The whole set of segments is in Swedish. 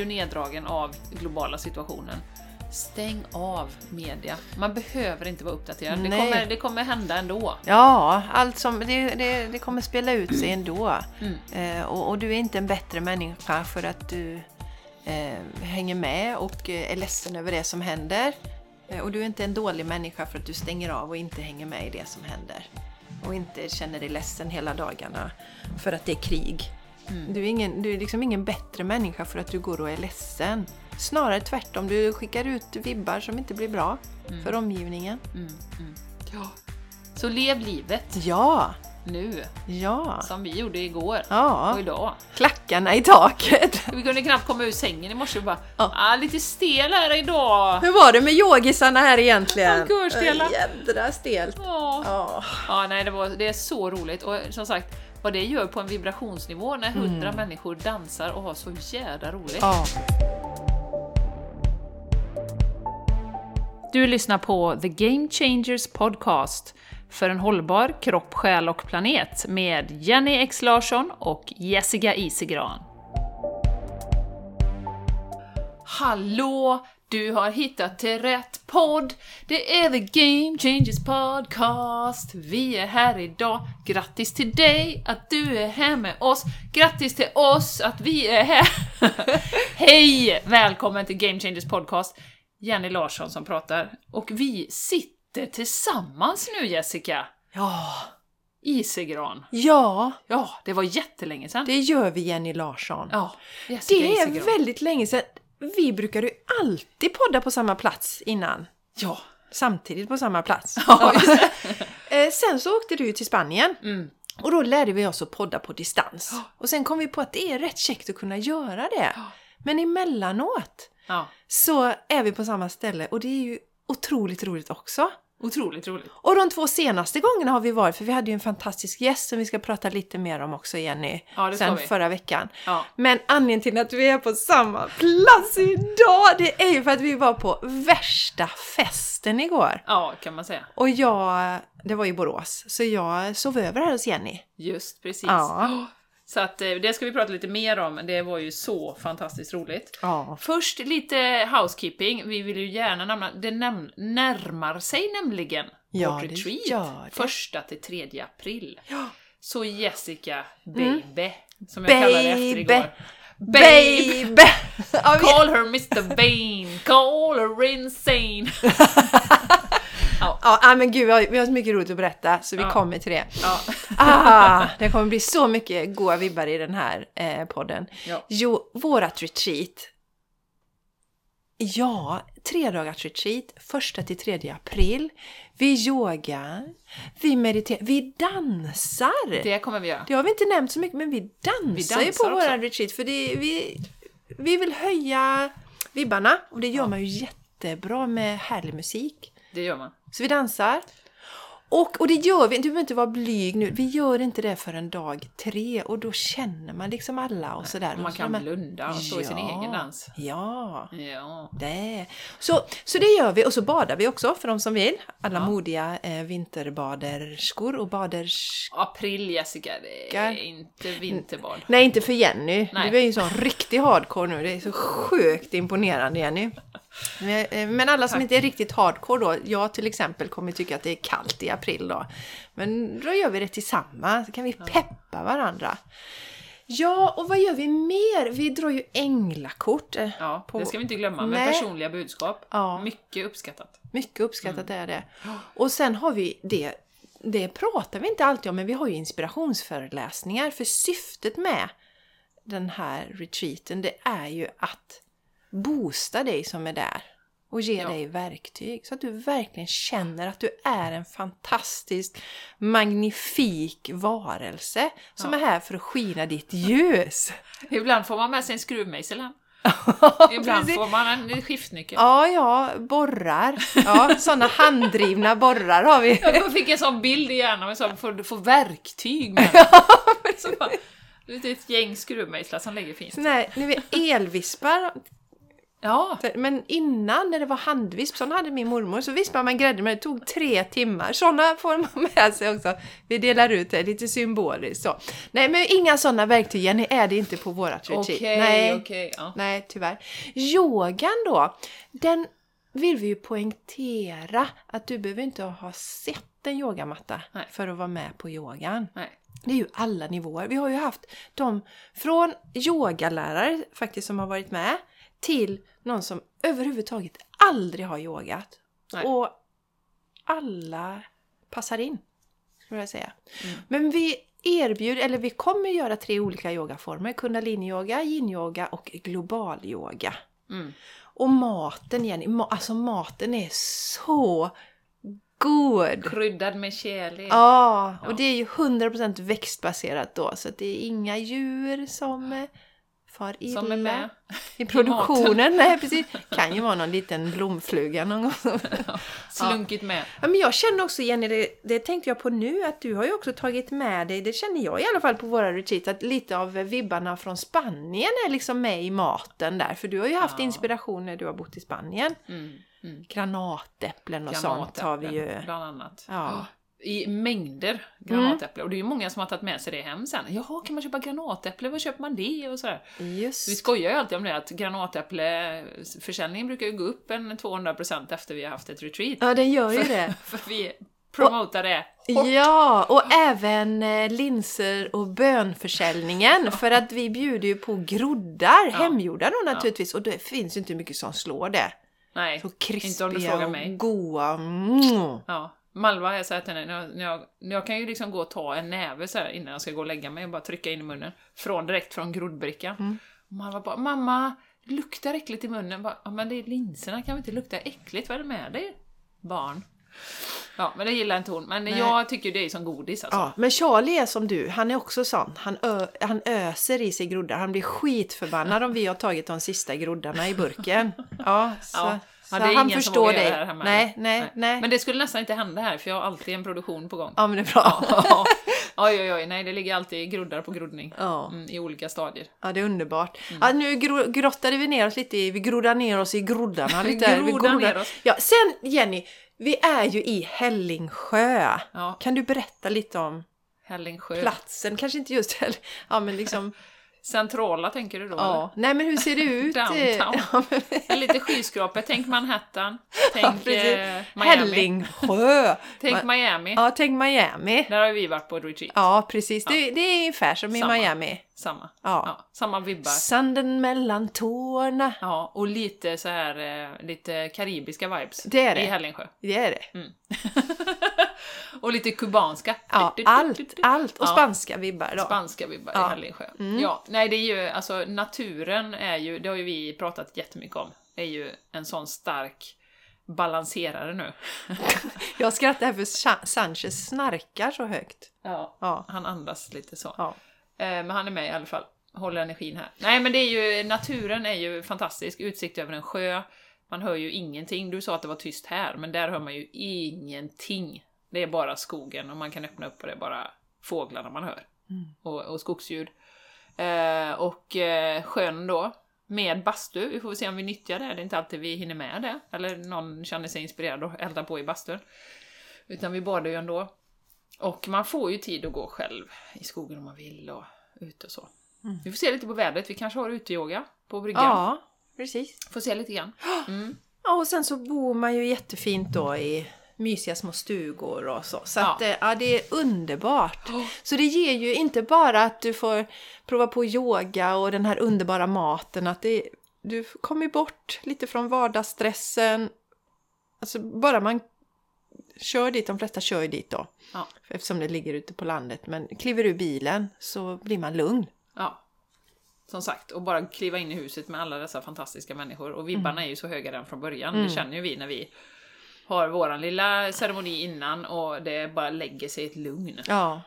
du neddragen av globala situationen, stäng av media. Man behöver inte vara uppdaterad. Det kommer, det kommer hända ändå. Ja, allt som, det, det, det kommer spela ut sig ändå. Mm. Eh, och, och du är inte en bättre människa för att du eh, hänger med och eh, är ledsen över det som händer. Eh, och du är inte en dålig människa för att du stänger av och inte hänger med i det som händer. Och inte känner dig ledsen hela dagarna för att det är krig. Mm. Du är, ingen, du är liksom ingen bättre människa för att du går och är ledsen. Snarare tvärtom, du skickar ut vibbar som inte blir bra för omgivningen. Mm, mm. Ja. Så lev livet Ja, nu, ja, som vi gjorde igår ja. och idag. Klackarna i taket. Vi kunde knappt komma ur sängen i morse och bara Ja. ah, lite stel här idag. Hur var det med yogisarna här egentligen? Jädra stelt. Ja. Ja. Ja, nej, det, var, det är så roligt. Och som sagt, vad det gör på en vibrationsnivå när hundra människor dansar och har så jädra roligt. ja. Du lyssnar på The Game Changers Podcast för en hållbar kropp, själ och planet med Jenny X Larsson och Jessica Isigran. Hallå! Du har hittat till rätt podd! Det är The Game Changers Podcast. Vi är här idag. Grattis till dig att du är här med oss. Grattis till oss att vi är här. Hej! Välkommen till Game Changers Podcast. Jenny Larsson som pratar. Och vi sitter tillsammans nu Jessica. Ja. Isegran. ja, Ja, det var jättelänge sedan. det gör vi Jenny Larsson. Ja, Jessica Det är Isigran. väldigt länge sedan. Vi brukar ju alltid podda på samma plats innan. Ja. Samtidigt på samma plats. Ja. Eh, Sen så åkte du ju till Spanien. Mm. Och då lärde vi oss att podda på distans. Och sen kom vi på att det är rätt käckt att kunna göra det. Men emellanåt ja. så är vi på samma ställe och det är ju otroligt roligt också. Otroligt roligt. Och de två senaste gångerna har vi varit, för vi hade ju en fantastisk gäst som vi ska prata lite mer om också Jenny, Ja, det sen förra veckan. Ja. Men anledningen till att vi är på samma plats idag, det är ju för att vi var på värsta festen igår. ja, kan man säga. Och jag, det var i Borås, så jag sov över här hos Jenny. Just precis. Ja. Så att eh, det ska vi prata lite mer om. Det var ju så fantastiskt roligt. Ja. Först lite housekeeping. Vi vill ju gärna nämna, det näm- närmar sig nämligen Ja, vårt retreat. Första till tredje april. Ja. Så Jessica, baby, som jag kallade efter Baby. igår. Baby! Ja, vi- Call her Mr Bane, call her insane. Ja, ah, men gud, vi har, vi har så mycket roligt att berätta, så vi Ja. kommer till det. Ja. Ah, det kommer bli så mycket goa vibbar i den här eh, podden. Ja. Jo, vårat retreat. Ja, tre dagars retreat, första till tredje april. Vi yogar, vi mediterar, vi dansar. Det, Det kommer vi göra. har vi inte nämnt så mycket, men vi dansar, Vi ju på dansar också. våran retreat. För det, vi, vi vill höja vibbarna och det gör man ju jättebra med härlig musik. Det gör man. Så vi dansar. Och, och det gör vi, du behöver inte vara blyg nu, vi gör inte det förrän dag tre och då känner man liksom alla och sådär. Man kan men- blunda och stå i sin Ja, egen dans. Ja, Ja. det. Så, så det gör vi och så badar vi också för de som vill. Alla Ja. modiga eh, vinterbaderskor och baders... April Jessica, det är inte vinterbad. Nej, inte för Jenny. Nej. Du är ju sån riktig hardcore nu. Det är så sjukt imponerande Jenny. Men, eh, Men alla som Tack. inte är riktigt hardcore då, jag till exempel kommer tycka att det är kallt i april då. Men då gör vi det tillsammans, så kan vi peppa varandra. Ja, och vad gör vi mer? Vi drar ju änglakort. eh, Ja, på- det ska vi inte glömma. Med Nej. personliga budskap. Ja. Mycket uppskattat. Mycket uppskattat är det. Och sen har vi det, det pratar vi inte alltid om, men vi har ju inspirationsföreläsningar. För syftet med den här retreaten, det är ju att boosta dig som är där. Och ge Ja. dig verktyg. Så att du verkligen känner att du är en fantastisk, magnifik varelse. Som är här för att skina ditt ljus. Ibland får man med sig en skruvmejsel hem. Ibland får man en skiftnyckel. Ja, ja, borrar. Ja, sådana handdrivna borrar har vi. Jag fick en sån bild i hjärnan, så får du får verktyg med. så bara, det är ett gäng skruvmejslar som lägger fint. Här, ni vet, elvispar Ja, Men innan när det var handvisp, sån hade min mormor, så vispade man grädde men det tog tre timmar. Såna får man med sig också. Vi delar ut det lite symboliskt så. Nej men inga sådana verktyg Jenny, är det inte på vårat retreat. okej, Nej, okej. ja. nej tyvärr. Yogan då, den vill vi ju poängtera att du behöver inte ha sett en yogamatta Nej. för att vara med på yogan. Nej. Det är ju alla nivåer. Vi har ju haft de från yogalärare faktiskt som har varit med till någon som överhuvudtaget aldrig har yogat. Nej. Och alla passar in, skulle jag säga. Mm. Men vi erbjuder, eller vi kommer göra tre olika yogaformer. Kundalini-yoga, yin-yoga och global-yoga. Mm. Och maten Jenny, ma- alltså maten är så god! Kryddad med chili. Ja, och det är ju 100% växtbaserat då, så det är inga djur som far illa Som är med i produktionen. Nej, precis. Kan ju vara någon liten blomfluga någon gång. Slunkit med. Ja, men jag känner också Jenny, det, det tänkte jag på nu, att du har ju också tagit med dig, det känner jag i alla fall på våra retreat, att lite av vibbarna från Spanien är liksom med i maten där. För du har ju haft Ja. inspiration när du har bott i Spanien. Mm. Mm. Granatäpplen och sånt har vi ju. Bland annat. Ja. I mängder granatäpple. Och det är ju många som har tagit med sig det hem sen. Jaha, kan man köpa granatäpple? Var köper man det? Och sådär. Just Vi skojar ju alltid om det, att granatäppleförsäljningen brukar ju gå upp en 200% efter vi har haft ett retreat. Ja, den gör ju det. För vi promotar det hårt. Ja, och även eh, linser och bönförsäljningen. För att vi bjuder ju på groddar, hemgjorda då naturligtvis. Och det finns ju inte mycket som slår det. Nej, Så inte om du krispiga frågar och mig. goa. Mm. Ja. Malva har sagt till henne, jag, jag, jag kan ju liksom gå och ta en näve så innan jag ska gå och lägga mig och bara trycka in i munnen. Från, direkt från groddbrickan. Mm. Malva bara, mamma, det luktar äckligt i munnen. Bara, ja, men det är linserna, kan väl inte lukta äckligt? Vad är det med dig? Barn. Ja, men det gillar inte hon. Men Nej. jag tycker det är som godis alltså. Ja, men Charlie är som du, han är också sån. Han, ö, han öser i sig groddar. Han blir skitförbannad om vi har tagit de sista groddarna i burken. Ja, så, Ja, så ja, han förstår dig. hemma. Nej, nej, nej. Men det skulle nästan inte hända här, för jag har alltid en produktion på gång. Ja, men det är bra. Ja. oj, oj, oj, nej, det ligger alltid groddar på groddning. Ja. Mm, I olika stadier. Ja, det är underbart. Mm. Ja, nu gro- grottade vi ner oss lite i, vi groddar ner oss i groddarna lite. Vi Groddar ner oss. Ja, sen Jenny, vi är ju i Hällingsjö. Ja, Kan du berätta lite om Hällingsjö. platsen? Kanske inte just Häll... Ja, men liksom... Centrala tänker du då? eller? ja. Nej, men hur ser det ut? Downtown. Ja, lite skyskrapor, tänk Manhattan, tänk precis. eh, Miami. Hällingsjö! Tänk Miami. Ja, tänk Miami. Där har vi varit på retreat. Ja, precis. Det, det är ungefär som i Samma. Miami. Samma. Ja. Ja, samma vibbar. Sanden mellan tårna. Ja, och lite så här eh, lite karibiska vibes. Det är det. I Hällingsjö. Det är det. Och lite kubanska. Ja, du, du, allt, du. allt. Och spanska vibbar då. Spanska vibbar Ja. i Hällingsjö. Ja, nej det är ju, alltså naturen är ju, det har ju vi pratat jättemycket om, är ju en sån stark balanserare nu. Jag skrattar här för Sa- Sanchez snarkar så högt. Ja. Ja. Han andas lite så. Ja. Eh, men han är med i alla fall. Håller energin här. Nej men det är ju, naturen är ju fantastisk. Utsikt över en sjö. Man hör ju ingenting. Du sa att det var tyst här, men där hör man ju ingenting. Det är bara skogen och man kan öppna upp och det är bara fåglarna man hör. Och, och skogsljud. Eh, och eh, sjön då, med bastu. Vi får se om vi nyttjar det. Det är inte alltid vi hinner med det. Eller någon känner sig inspirerad och eldar på i bastun. Utan vi badar ju ändå. Och man får ju tid att gå själv i skogen om man vill och ute och så. Vi får se lite på vädret. Vi kanske har uteyoga på bryggan. ja, precis. Får se lite grann. Mm. Ja, och sen så bor man ju jättefint då i mysiga små stugor och så. Så Ja. att, eh, ja, det är underbart. Så det ger ju inte bara att du får prova på yoga och den här underbara maten, att det, du kommer bort lite från vardagsstressen. Alltså bara man kör dit, de flesta kör ju dit då. Ja. Eftersom det ligger ute på landet. Men kliver ur bilen så blir man lugn. ja. Som sagt, och bara kliva in i huset med alla dessa fantastiska människor. Och vibbarna är ju så höga redan från början. Det känner ju vi när vi har våran lilla ceremoni innan och det bara lägger sig ett lugn Ja.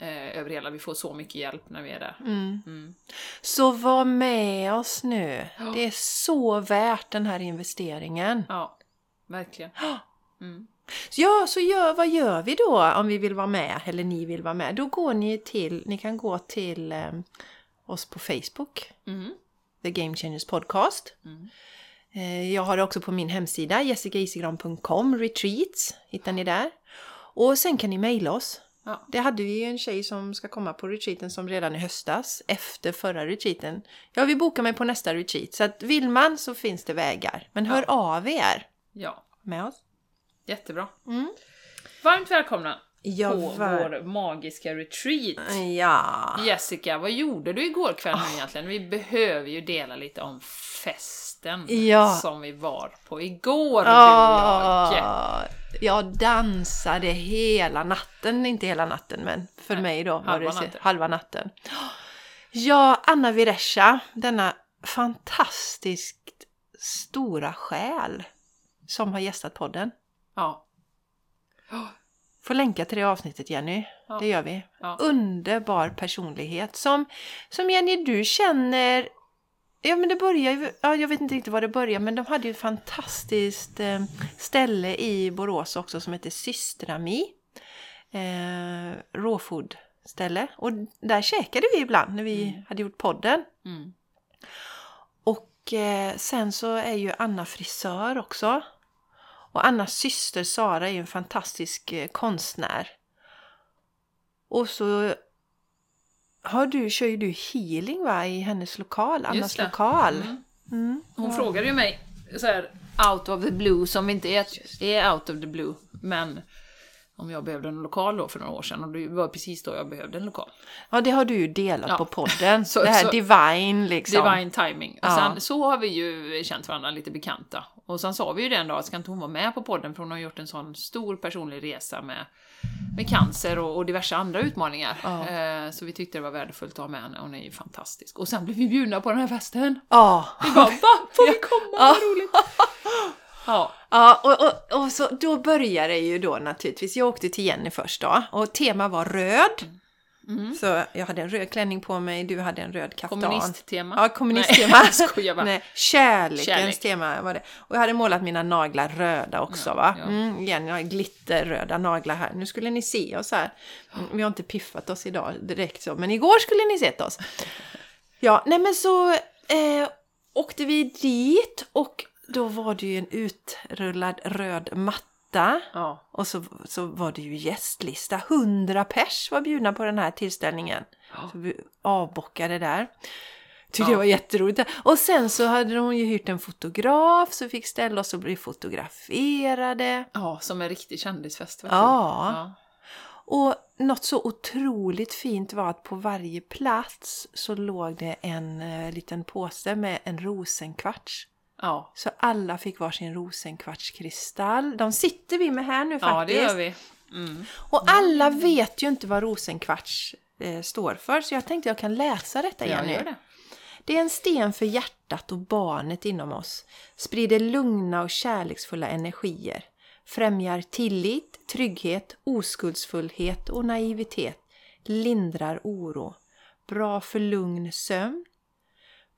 eh, över hela. Vi får så mycket hjälp när vi är där. Mm. Så var med oss nu. Det är så värt den här investeringen. Ja, verkligen. Mm. Ja, så gör, vad gör vi då om vi vill vara med, eller ni vill vara med? Då går ni till, ni kan gå till eh, oss på Facebook, Mm. The Game Changers Podcast. Eh, Jag har det också på min hemsida, jessicaisigran.com, retreats, hittar ni där. Och sen kan ni mejla oss. Ja. Det hade vi en tjej som ska komma på retreaten som redan i höstas, efter förra retreaten. Jag vill boka mig på nästa retreat, så att vill man så finns det vägar. Men hör av er Ja, med oss. jättebra. Mm. Varmt välkomna Ja, på var- vår magiska retreat. Ja. Jessica, vad gjorde du igår kväll nu egentligen? Vi behöver ju dela lite om festen Ja. som vi var på igår, du och jag. Jag dansade hela natten, inte hela natten men för Nej, mig då var det natten. halva natten. Ja, Anna Viresha, denna fantastiskt stora själ som har gästat podden. Ja. Får länka till det avsnittet Jenny, Ja. det gör vi. Ja. Underbar personlighet som, som Jenny du känner Ja men det börjar ju, ja, jag vet inte riktigt var det börjar men de hade ju ett fantastiskt eh, ställe i Borås också som heter Systrami. Eh, råfood ställe. Och där käkade vi ibland när vi hade gjort podden. Mm. Och eh, sen så är ju Anna frisör också. Och Annas syster Sara är ju en fantastisk eh, konstnär. Och så har du, kör ju du healing va, i hennes lokal, Annas det. lokal. Mm. Mm. Hon frågade ju mig så här out of the blue, som inte är, är out of the blue, men om jag behövde en lokal då för några år sedan och det var precis då jag behövde en lokal. Ja, det har du ju delat Ja. på podden. Så- det här så- divine liksom. Divine timing. Och Ja. sen så har vi ju känt varandra lite bekanta. Och sen sa vi ju den dag att ska inte hon vara med på podden för hon har gjort en sån stor personlig resa med, med cancer och, och diverse andra utmaningar. Ja. Eh, så vi tyckte det var värdefullt att ha med henne, hon är ju fantastisk. Och sen blev vi bjudna på den här festen. Ja. Vi bara va? Får vi komma? Vad roligt! Ja, Ja, och, och, och så då började det ju då naturligtvis. Jag åkte till Jenny först då och tema var röd. Mm. Så jag hade en röd klänning på mig, du hade en röd kaftan. kommunisttema. Ja, kommunisttema. Nej, jag skojar bara. Nej, kärlekens Kärlek. tema var det. Och jag hade målat mina naglar röda också Ja, va. ja. Mm, igen, jag har glitterröda naglar här. Nu skulle ni se oss här. Mm, Vi har inte piffat oss idag direkt så, men igår skulle ni sett oss. Ja, nej men så eh, åkte vi dit och då var det ju en utrullad röd matta. Ja. Och så, så var det ju gästlista. 100 pers var bjudna på den här tillställningen. Ja. Så vi avbockade där. Tyckte Ja. det var jätteroligt. Och sen så hade hon ju hyrt en fotograf så fick ställa oss och bli fotograferade. ja, som en riktig kändisfest. Ja. ja. Och något så otroligt fint var att på varje plats så låg det en eh, liten påse med en rosenkvarts. Ja. Så alla fick varsin rosenkvartskristall. De sitter vi med här nu ja, det faktiskt. gör vi. Mm. Och alla vet ju inte vad rosenkvarts eh, står för, så jag tänkte jag kan läsa detta Jenny. gör det. Det är en sten för hjärtat och barnet inom oss. Sprider lugna och kärleksfulla energier. Främjar tillit, trygghet, oskuldsfullhet och naivitet. Lindrar oro. Bra för lugn sömn.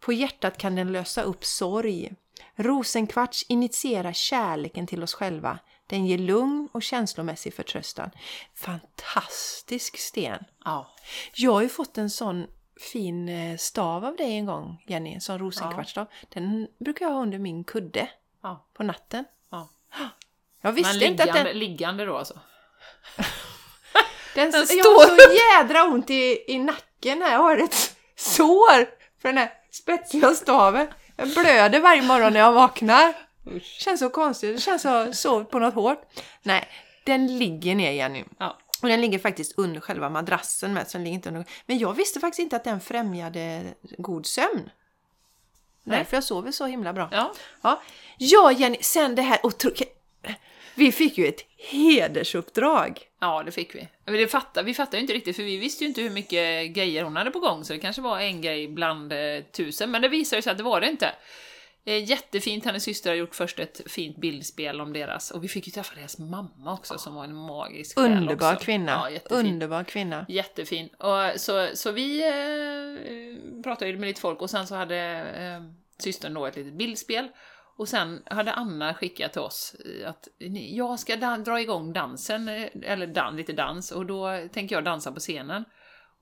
På hjärtat kan den lösa upp sorg. Rosenkvarts initierar kärleken till oss själva. Den ger lugn och känslomässig förtröstan. Fantastisk sten! Ja. Jag har ju fått en sån fin eh, stav av dig en gång, Jenny. En sån rosenkvartsstav. Den brukar jag ha under min kudde ja. på natten. ja. Jag visste Men inte att liggande, den... liggande då alltså? den, den jag står- har så jädra ont i, i nacken här. Jag har ett sår för den här spetsiga staven. Jag blöder varje morgon när jag vaknar. Det känns så konstigt. Det känns som jag sovit på något hårt. Nej, den ligger ner Jenny. Ja. Och den ligger faktiskt under själva madrassen med. Så den ligger inte under... Men jag visste faktiskt inte att den främjade god sömn. Nej. Därför jag sover så himla bra. Ja. Ja, ja Jenny, sen det här otro... Vi fick ju ett hedersuppdrag. Ja, det fick vi. Men det fattar, vi fattade ju inte riktigt, för vi visste ju inte hur mycket grejer hon hade på gång, så det kanske var en grej bland eh, tusen, men det visade sig att det var det inte. Eh, jättefint, hennes syster har gjort först ett fint bildspel om deras, och vi fick ju träffa deras mamma också, som var en magisk Underbar kvinna. Ja. Underbar kvinna. Jättefin. Och, så, så vi eh, pratade ju med lite folk och sen så hade eh, systern då ett litet bildspel. Och sen hade Anna skickat till oss att jag ska dra igång dansen, eh, eller dan, lite dans, och då tänker jag dansa på scenen.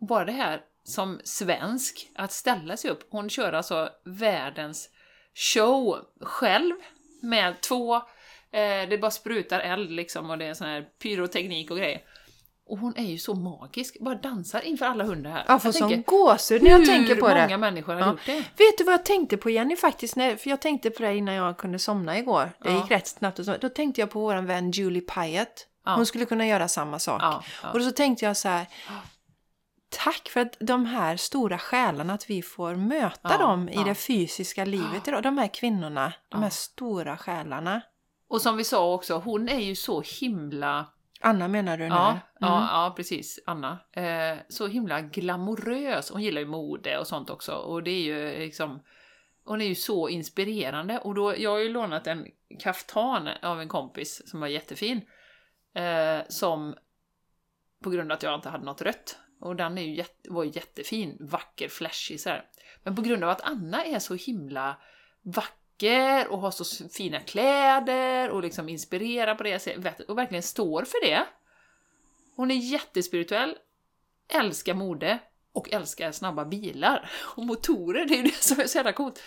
Och bara det här som svensk, att ställa sig upp. Hon kör alltså världens show själv med två, eh, det bara sprutar eld liksom och det är sån här pyroteknik och grejer. Och hon är ju så magisk, bara dansar inför alla hundar här. Jag får sån gåshud när jag tänker på hur det. många människor har Ja. gjort det? Vet du vad jag tänkte på Jenny faktiskt? När, för jag tänkte på det innan jag kunde somna igår. Det Ja. gick rätt snabbt. Och så, då tänkte jag på vår vän Julie Pyatt. Ja. Hon skulle kunna göra samma sak. Ja, ja. Och så tänkte jag så här. Tack för att de här stora själarna, att vi får möta Ja, dem i ja. det fysiska livet idag. De här kvinnorna, de här stora själarna. Och som vi sa också, hon är ju så himla... Anna menar du nu? Ja, Mm. ja, ja precis, Anna. Eh, så himla glamorös. Hon gillar ju mode och sånt också. Och det är ju liksom... Hon är ju så inspirerande. Och då, jag har ju lånat en kaftan av en kompis som var jättefin. Eh, som på grund av att jag inte hade något rött. Och den är ju jätte, var ju jättefin, vacker, flashig så här. Men på grund av att Anna är så himla vacker och har så fina kläder och liksom inspirerar på det sättet och verkligen står för det. Hon är jättespirituell, älskar mode och älskar snabba bilar och motorer. Det är ju det som är så jävla coolt.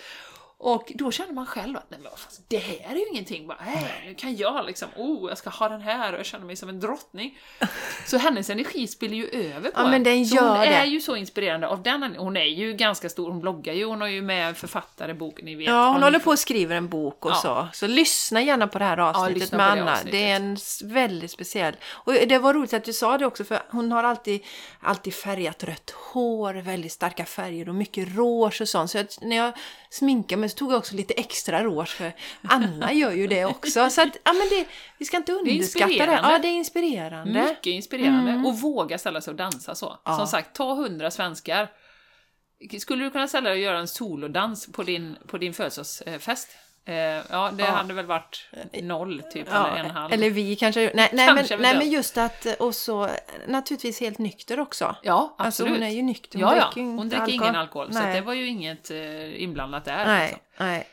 Och då känner man själv att nej men det här är ju ingenting. Bara, nej, nu kan jag liksom, oh, jag ska ha den här och jag känner mig som en drottning. Så hennes energi spiller ju över på Ja, men en. den gör hon är det. ju så inspirerande av den. Hon är ju ganska stor, hon bloggar ju, hon har ju med författare boken, ni vet. Ja, hon håller på och skriver en bok och Ja. så. Så lyssna gärna på det här avsnittet lyssna med det Anna. avsnittet. Det är en väldigt speciell. Och det var roligt att du sa det också för hon har alltid, alltid färgat rött hår, väldigt starka färger och mycket rouge och sånt. Så jag, när jag sminkade mig så tog jag också lite extra rouge för Anna gör ju det också. Så att, ja men det, vi ska inte underskatta det. inspirerande. Ja, det är inspirerande. Mycket inspirerande. Och våga ställa sig och dansa så. Mm. Ja. Som sagt, ta hundra svenskar. Skulle du kunna ställa dig och göra en solodans på din, på din födelsedagsfest? Eh, ja, det Ja. hade väl varit noll, typ, Ja, eller en halv. eller vi kanske. Nej, nej, Kanske men, nej men just att, och så naturligtvis helt nykter också. Ja, Alltså absolut. hon är ju nykter. ja, ja. dricker ju inte Hon dricker ingen alkohol, så Nej. att det var ju inget eh, inblandat där. Nej, liksom. nej.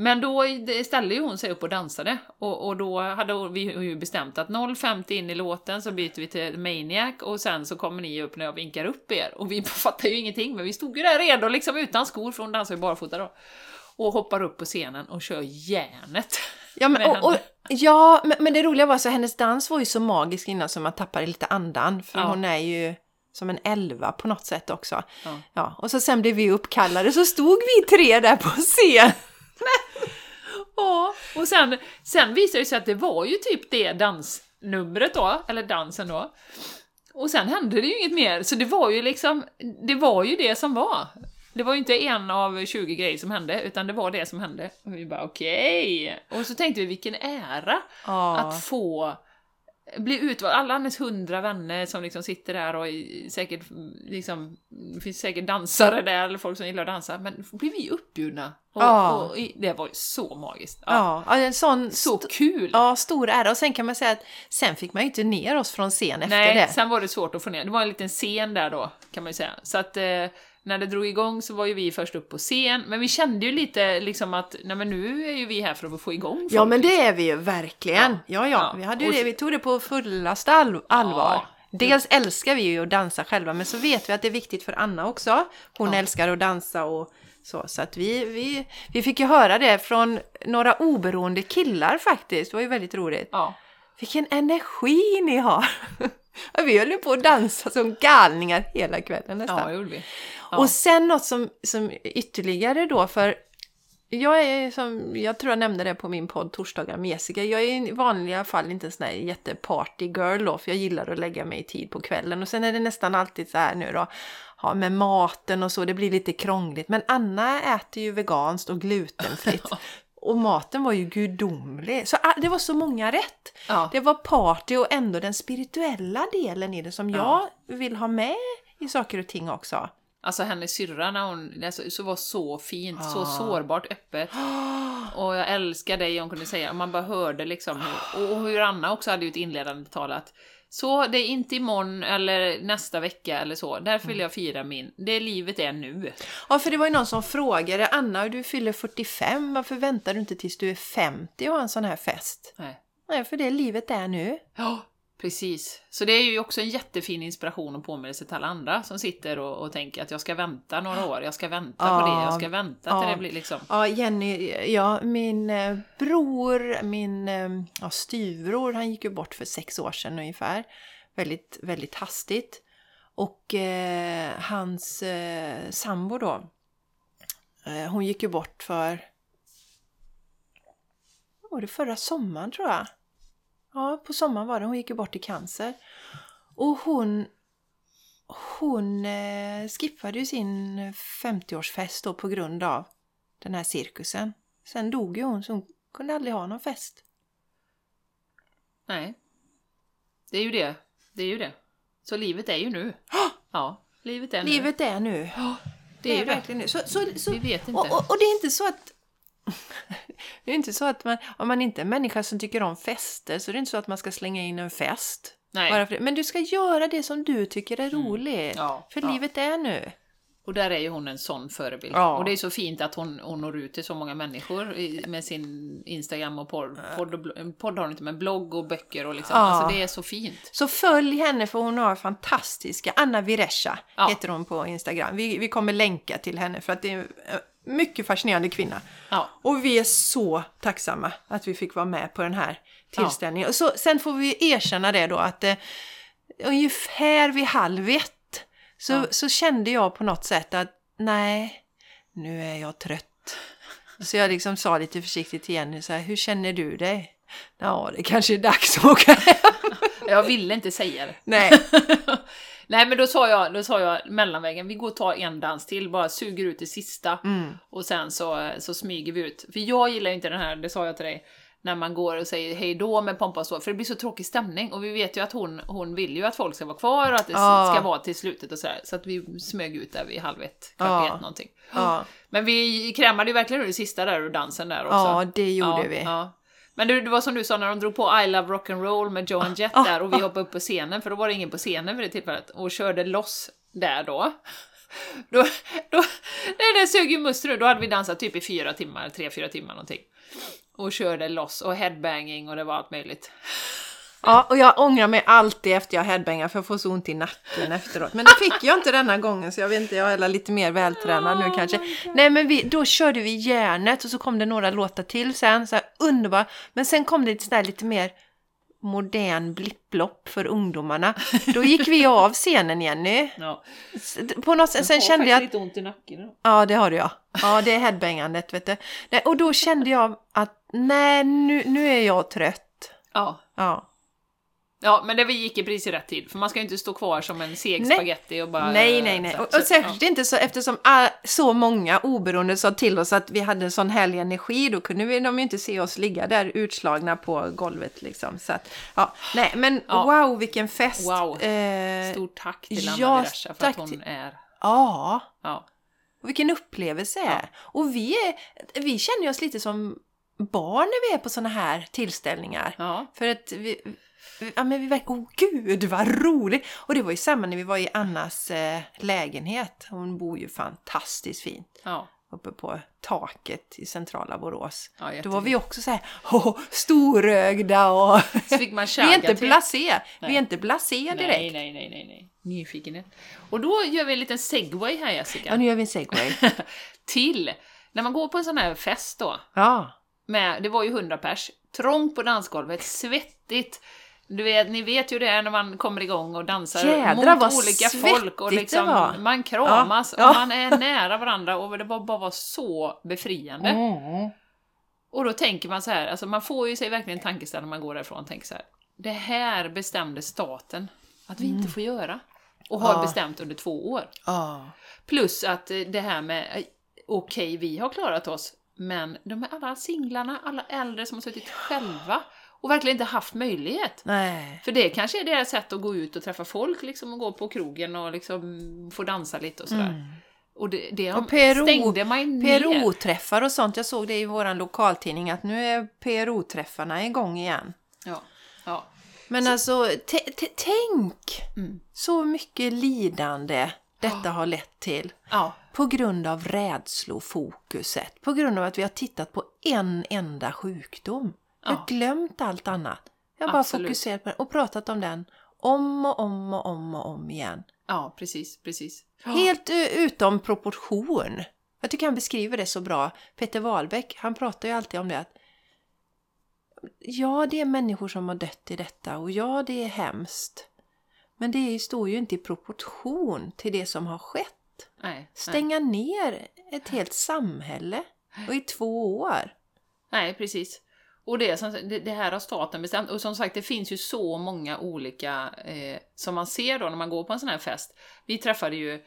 Men då ställde ju hon sig upp och dansade och, och då hade hon- vi ju bestämt att 0.50 in i låten så byter vi till Maniac och sen så kommer ni upp när jag vinkar upp er. Och vi fattar ju ingenting men vi stod ju där redo liksom utan skor för hon dansar ju barfota då. Och hoppar upp på scenen och kör järnet. Ja, men, och, och, ja men, men det roliga var så hennes dans var ju så magisk innan så man tappade lite andan. För Ja. hon är ju som en elva på något sätt också. Ja. Ja, och så sen blev vi uppkallade så stod vi tre där på scen. Ja, och sen, sen visade det sig att det var ju typ det dansnumret då, eller dansen då. Och sen hände det ju inget mer, så det var ju liksom, det var ju det som var. Det var ju inte en av 20 grejer som hände, utan det var det som hände. Och vi bara okej! Och så tänkte vi vilken ära Ja. att få bli utvald. Alla hennes hundra vänner som liksom sitter där och säkert liksom, det finns säkert dansare där eller folk som gillar att dansa, men blir vi uppbjudna. Och, Ja. och, i- det var ju så magiskt. Ja. Ja, ja, en sån Så kul! ja, stor ära. Och sen kan man säga att sen fick man ju inte ner oss från scen efter Nej, det. sen var det svårt att få ner. Det var en liten scen där då, kan man ju säga. Så att eh, när det drog igång så var ju vi först upp på scen, men vi kände ju lite liksom att nej men nu är ju vi här för att få igång folk. Ja men det är vi ju verkligen. Ja, ja, Ja. vi, hade ju det. vi tog det på fullaste all- allvar. Ja. Dels älskar vi ju att dansa själva men så vet vi att det är viktigt för Anna också. Hon Ja. älskar att dansa och så. Så att vi, vi, vi fick ju höra det från några oberoende killar faktiskt. Det var ju väldigt roligt. Ja. Vilken energi ni har! Vi höll ju på att dansa som galningar hela kvällen nästan. ja, gjorde vi. Ja. Och sen något som, som ytterligare då, för jag är som, jag tror jag nämnde det på min podd torsdagar med Jessica, jag är i vanliga fall inte en sån här jätteparty girl då, för jag gillar att lägga mig i tid på kvällen. Och sen är det nästan alltid så här nu då, ja, med maten och så, det blir lite krångligt. Men Anna äter ju veganskt och glutenfritt. Och maten var ju gudomlig. Så ah, det var så många rätt. Ja. Det var party och ändå den spirituella delen i det som Ja. jag vill ha med i saker och ting också. Alltså hennes syrra när hon, alltså, så var så fint, så Ah. sårbart öppet. Och jag älskar dig, hon kunde säga. Man bara hörde liksom hur, och hur Anna också hade ju ett inledande tal att så det är inte imorgon eller nästa vecka eller så, därför vill jag fira min, det livet är nu. Ja, för det var ju någon som frågade Anna, du fyller 45, varför väntar du inte tills du är 50 och har en sån här fest? Nej. Nej, för det livet är nu. Ja, Precis. Så det är ju också en jättefin inspiration och påminnelse till alla andra som sitter och, och tänker att jag ska vänta några år, jag ska vänta på Ja. det, jag ska vänta till Ja. det blir liksom... Ja, Jenny, ja, min eh, bror, min eh, ja, styvbror, han gick ju bort för sex år sedan ungefär. Väldigt, väldigt hastigt. Och eh, hans eh, sambo då, eh, hon gick ju bort för, var det, förra sommaren tror jag. Ja, på sommaren var det. Hon gick ju bort i cancer. Och hon, hon eh, skippade ju sin 50-årsfest då på grund av den här cirkusen. Sen dog ju hon så hon kunde aldrig ha någon fest. Nej. Det är ju det. Det är ju det. Så livet är ju nu. Ja, livet är nu. Livet är nu. det är ju det. verkligen nu. Så, så, så, Vi vet inte. Och, och, och det är inte så att det är inte så att man, om man inte är en människa som tycker om fester så det är inte så att man ska slänga in en fest. För det. Men du ska göra det som du tycker är roligt. Ja, för ja. livet är nu. Och där är ju hon en sån förebild. Ja. Och det är så fint att hon, hon når ut till så många människor i, med sin Instagram och podd. Podd, och podd har hon inte, men blogg och böcker och liksom. Ja. Alltså det är så fint. Så följ henne för hon har fantastiska, Anna Viresha Ja. heter hon på Instagram. Vi, vi kommer länka till henne för att det är mycket fascinerande kvinna. Ja. Och vi är så tacksamma att vi fick vara med på den här tillställningen. Och så, sen får vi erkänna det då att eh, ungefär vid halv ett så, Ja. så kände jag på något sätt att nej, nu är jag trött. Så jag liksom sa lite försiktigt till Jenny så här, hur känner du dig? Ja, det kanske är dags att åka hem. Jag ville inte säga det. Nej. Nej men då sa jag, då sa jag mellanvägen, vi går och tar en dans till, bara suger ut det sista. Mm. Och sen så, så smyger vi ut. För jag gillar ju inte den här, det sa jag till dig, när man går och säger hej då med pompa och så, för det blir så tråkig stämning. Och vi vet ju att hon, hon vill ju att folk ska vara kvar och att det Ja. ska vara till slutet och sådär. Så att vi smög ut där vid halv ett, kvart Ja. ett någonting. Ja. Men vi krämade ju verkligen ur det sista där och dansen där också. Ja, det gjorde vi. Men det, det var som du sa när de drog på I Love Rock'n'Roll med Joan Jett ah, där och vi hoppade upp på scenen, för då var det ingen på scenen vid det tillfället, och körde loss där då. Då, då nej, det sög ju muster då hade vi dansat typ i fyra timmar, tre, fyra timmar någonting. Och körde loss och headbanging och det var allt möjligt. Ja, och jag ångrar mig alltid efter jag headbangar för jag får så ont i nacken efteråt. Men det fick jag inte denna gången så jag vet inte, jag är lite mer vältränad nu kanske. Nej men vi, då körde vi järnet och så kom det några låtar till sen, så här underbar. Men sen kom det lite sådär lite mer modern blipplopp för ungdomarna. Då gick vi av scenen Jenny. Ja. På något sen kände jag... lite ont i nacken. då. Ja, det har du ja. Ja, det är headbangandet vet du. Nej, och då kände jag att nej, nu, nu är jag trött. Ja. Ja. Ja, men det vi gick i precis i rätt tid, för man ska ju inte stå kvar som en seg Nej. spaghetti och bara... Nej, nej, nej. så- Och, och särskilt inte så eftersom ah, så många oberoende sa till oss att vi hade en sån härlig energi. Då kunde vi, de ju inte se oss ligga där utslagna på golvet liksom. Så att, ja, nej, men Ja. wow, vilken fest! Wow. Eh, Stort tack till Anna ja, för att hon är... ja, Ja. och vilken upplevelse! Och vi, är, vi känner oss lite som barn när vi är på såna här tillställningar. Ja. För att vi- ja men vi verkar, åh gud vad roligt! Och det var ju samma när vi var i Annas eh, lägenhet. Hon bor ju fantastiskt fint Ja. uppe på taket i centrala Borås. Ja, Då var vi också så här, åh, storögda och... Så fick man vi är inte blasé, vi är inte blasé direkt. Nej, nej, nej, nej, nej. Nyfikenhet. Och då gör vi en liten segway här Jessica. Ja, nu gör vi en segway. Till, när man går på en sån här fest då, Ja, med, det var ju 100 pers, trångt på dansgolvet, svettigt. Du vet, ni vet ju det är när man kommer igång och dansar Jädrar, mot olika folk och liksom, man kramas Ja, ja. och man är nära varandra och det var bara var så befriande. Mm. Och då tänker man så här, alltså man får ju sig verkligen en tankeställare när man går därifrån och tänker så här. Det här bestämde staten att vi inte får göra. Och har Mm. Ja. bestämt under två år. Plus att eh, det här med, eh, okej vi har klarat oss, men de är alla singlarna, alla äldre som har suttit själva och verkligen inte haft möjlighet. Nej. För det kanske är deras sätt att gå ut och träffa folk liksom och gå på krogen och liksom få dansa lite och sådär. Och det, det Mm. Och PRO, stängde man ner. PRO-träffar och sånt. Jag såg det i vår lokaltidning att nu är PRO-träffarna igång igen. Ja, ja. Men alltså, t- t- tänk Mm. så mycket lidande detta har lett till. ja. På grund av rädslofokuset. På grund av att vi har tittat på en enda sjukdom. Vi har glömt allt annat. Jag har bara Absolut. fokuserat på den och pratat om den om och om och om och om igen. Ja, precis, precis. Helt utom proportion. Jag tycker han beskriver det så bra. Peter Wahlbeck, han pratar ju alltid om det att Ja, det är människor som har dött i detta och ja, det är hemskt. Men det står ju inte i proportion till det som har skett. Nej, nej. Stänga ner ett helt samhälle och i två år. Nej, precis. Och det, som, det, det här har staten bestämt. Och som sagt, det finns ju så många olika eh, som man ser då när man går på en sån här fest. Vi träffade ju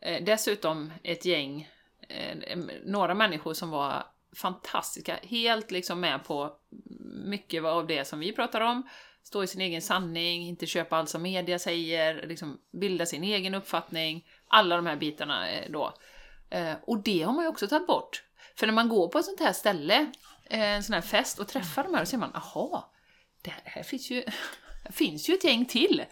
eh, dessutom ett gäng, eh, några människor som var fantastiska, helt liksom med på mycket av det som vi pratar om. Stå i sin egen sanning, inte köpa allt som media säger, liksom bilda sin egen uppfattning. Alla de här bitarna eh, då. Eh, och det har man ju också tagit bort. För när man går på ett sånt här ställe, en sån här fest och träffar de här, så ser man, aha, det här, här finns ju, här finns ju ett gäng till.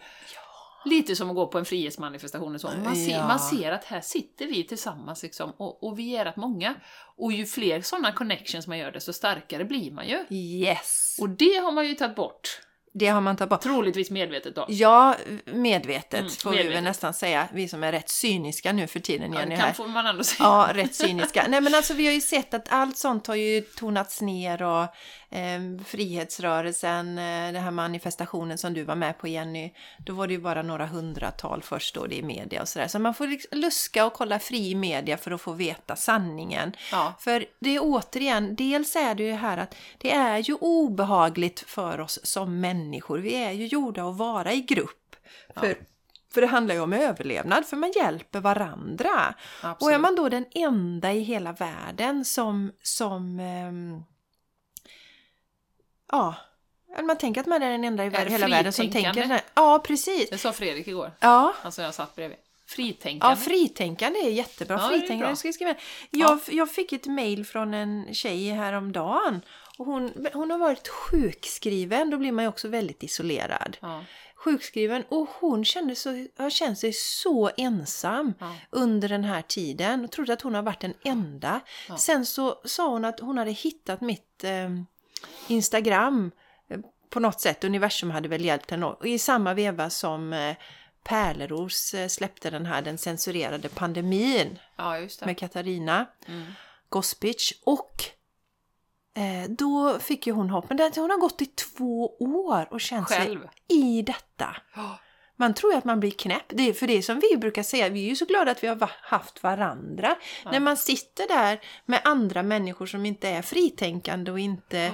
Lite som att gå på en frihetsmanifestation och så. Man ser, Ja. man ser att här sitter vi tillsammans liksom, och, och vi är rätt många. Och ju fler sådana connections man gör, desto starkare blir man ju. Yes! Och det har man ju tagit bort. Det har man tagit bort. Troligtvis medvetet då. Ja, medvetet Mm, får vi väl medvetet. nästan säga. Vi som är rätt cyniska nu för tiden, Ja, det här. kan får man ändå säga. Ja, rätt cyniska. Nej men alltså vi har ju sett att allt sånt har ju tonats ner och eh, frihetsrörelsen, eh, den här manifestationen som du var med på Jenny, då var det ju bara några hundratal först då det i media och sådär. Så man får liksom luska och kolla fri media för att få veta sanningen. Ja. För det är återigen, dels är det ju här att det är ju obehagligt för oss som människor. Vi är ju gjorda att vara i grupp. För, för det handlar ju om överlevnad, för man hjälper varandra. Och är Absolut. man då den enda i hela världen som, som ehm, ja, man tänker att man är den enda i hela världen som tänker det. Ja, precis. Det sa Fredrik igår. Ja, Alltså jag satt bredvid. Fritänkande. Ja, fritänkande är jättebra. Ja, fritänkande bra. ska jag skriva. Jag, jag fick ett mail från en tjej häromdagen. Och hon, hon har varit sjukskriven, då blir man ju också väldigt isolerad. Ja. Sjukskriven och hon kände så, har känt sig så ensam Ja. under den här tiden och trodde att hon har varit den enda. Ja. Sen så sa hon att hon hade hittat mitt eh, Instagram eh, på något sätt. Universum hade väl hjälpt henne. Och i samma veva som eh, Pärleros eh, släppte den här den censurerade pandemin ja, med Katarina Mm. Gospic. Och eh, då fick ju hon hopp. Men hon har gått i två år och känt Själv. sig i detta. Ja. Man tror ju att man blir knäpp. Det är för det som vi brukar säga, vi är ju så glada att vi har haft varandra. När man sitter där med andra människor som inte är fritänkande och inte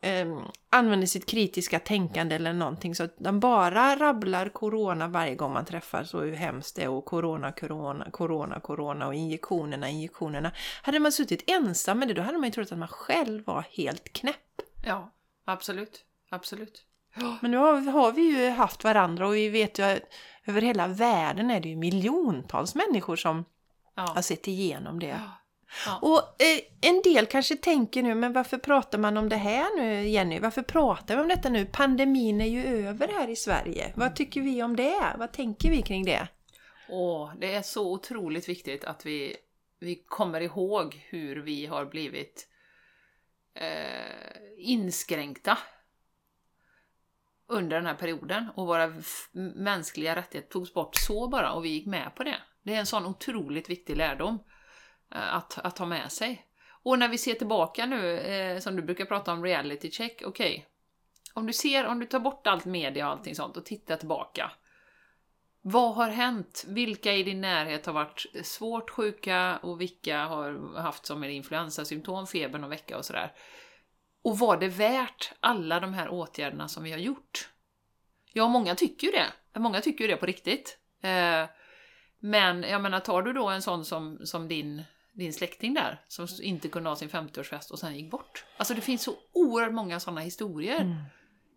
eh, använder sitt kritiska tänkande eller någonting. Så att de bara rabblar corona varje gång man träffas och hur hemskt det är och corona, corona, corona, corona och injektionerna, injektionerna. Hade man suttit ensam med det då hade man ju trott att man själv var helt knäpp. ja, absolut. Absolut. Men nu har, har vi ju haft varandra och vi vet ju att över hela världen är det ju miljontals människor som Ja. har sett igenom det. Ja. Och eh, en del kanske tänker nu, men varför pratar man om det här nu Jenny? Varför pratar vi om detta nu? Pandemin är ju över här i Sverige. Vad tycker vi om det? Vad tänker vi kring det? Åh, det är så otroligt viktigt att vi, vi kommer ihåg hur vi har blivit eh, inskränkta under den här perioden och våra mänskliga rättigheter togs bort så bara och vi gick med på det. Det är en sån otroligt viktig lärdom eh, att, att ha med sig. Och när vi ser tillbaka nu, eh, som du brukar prata om reality check, okej. Om du ser, om du tar bort allt media och allting sånt och tittar tillbaka. Vad har hänt? Vilka i din närhet har varit svårt sjuka och vilka har haft som en influensasymptom, feber någon vecka och sådär? Och var det värt alla de här åtgärderna som vi har gjort? Ja, många tycker ju det. Många tycker ju det på riktigt. Eh, men jag menar, tar du då en sån som, som din, din släkting där, som inte kunde ha sin 50-årsfest och sen gick bort. Alltså det finns så oerhört många sådana historier. Mm.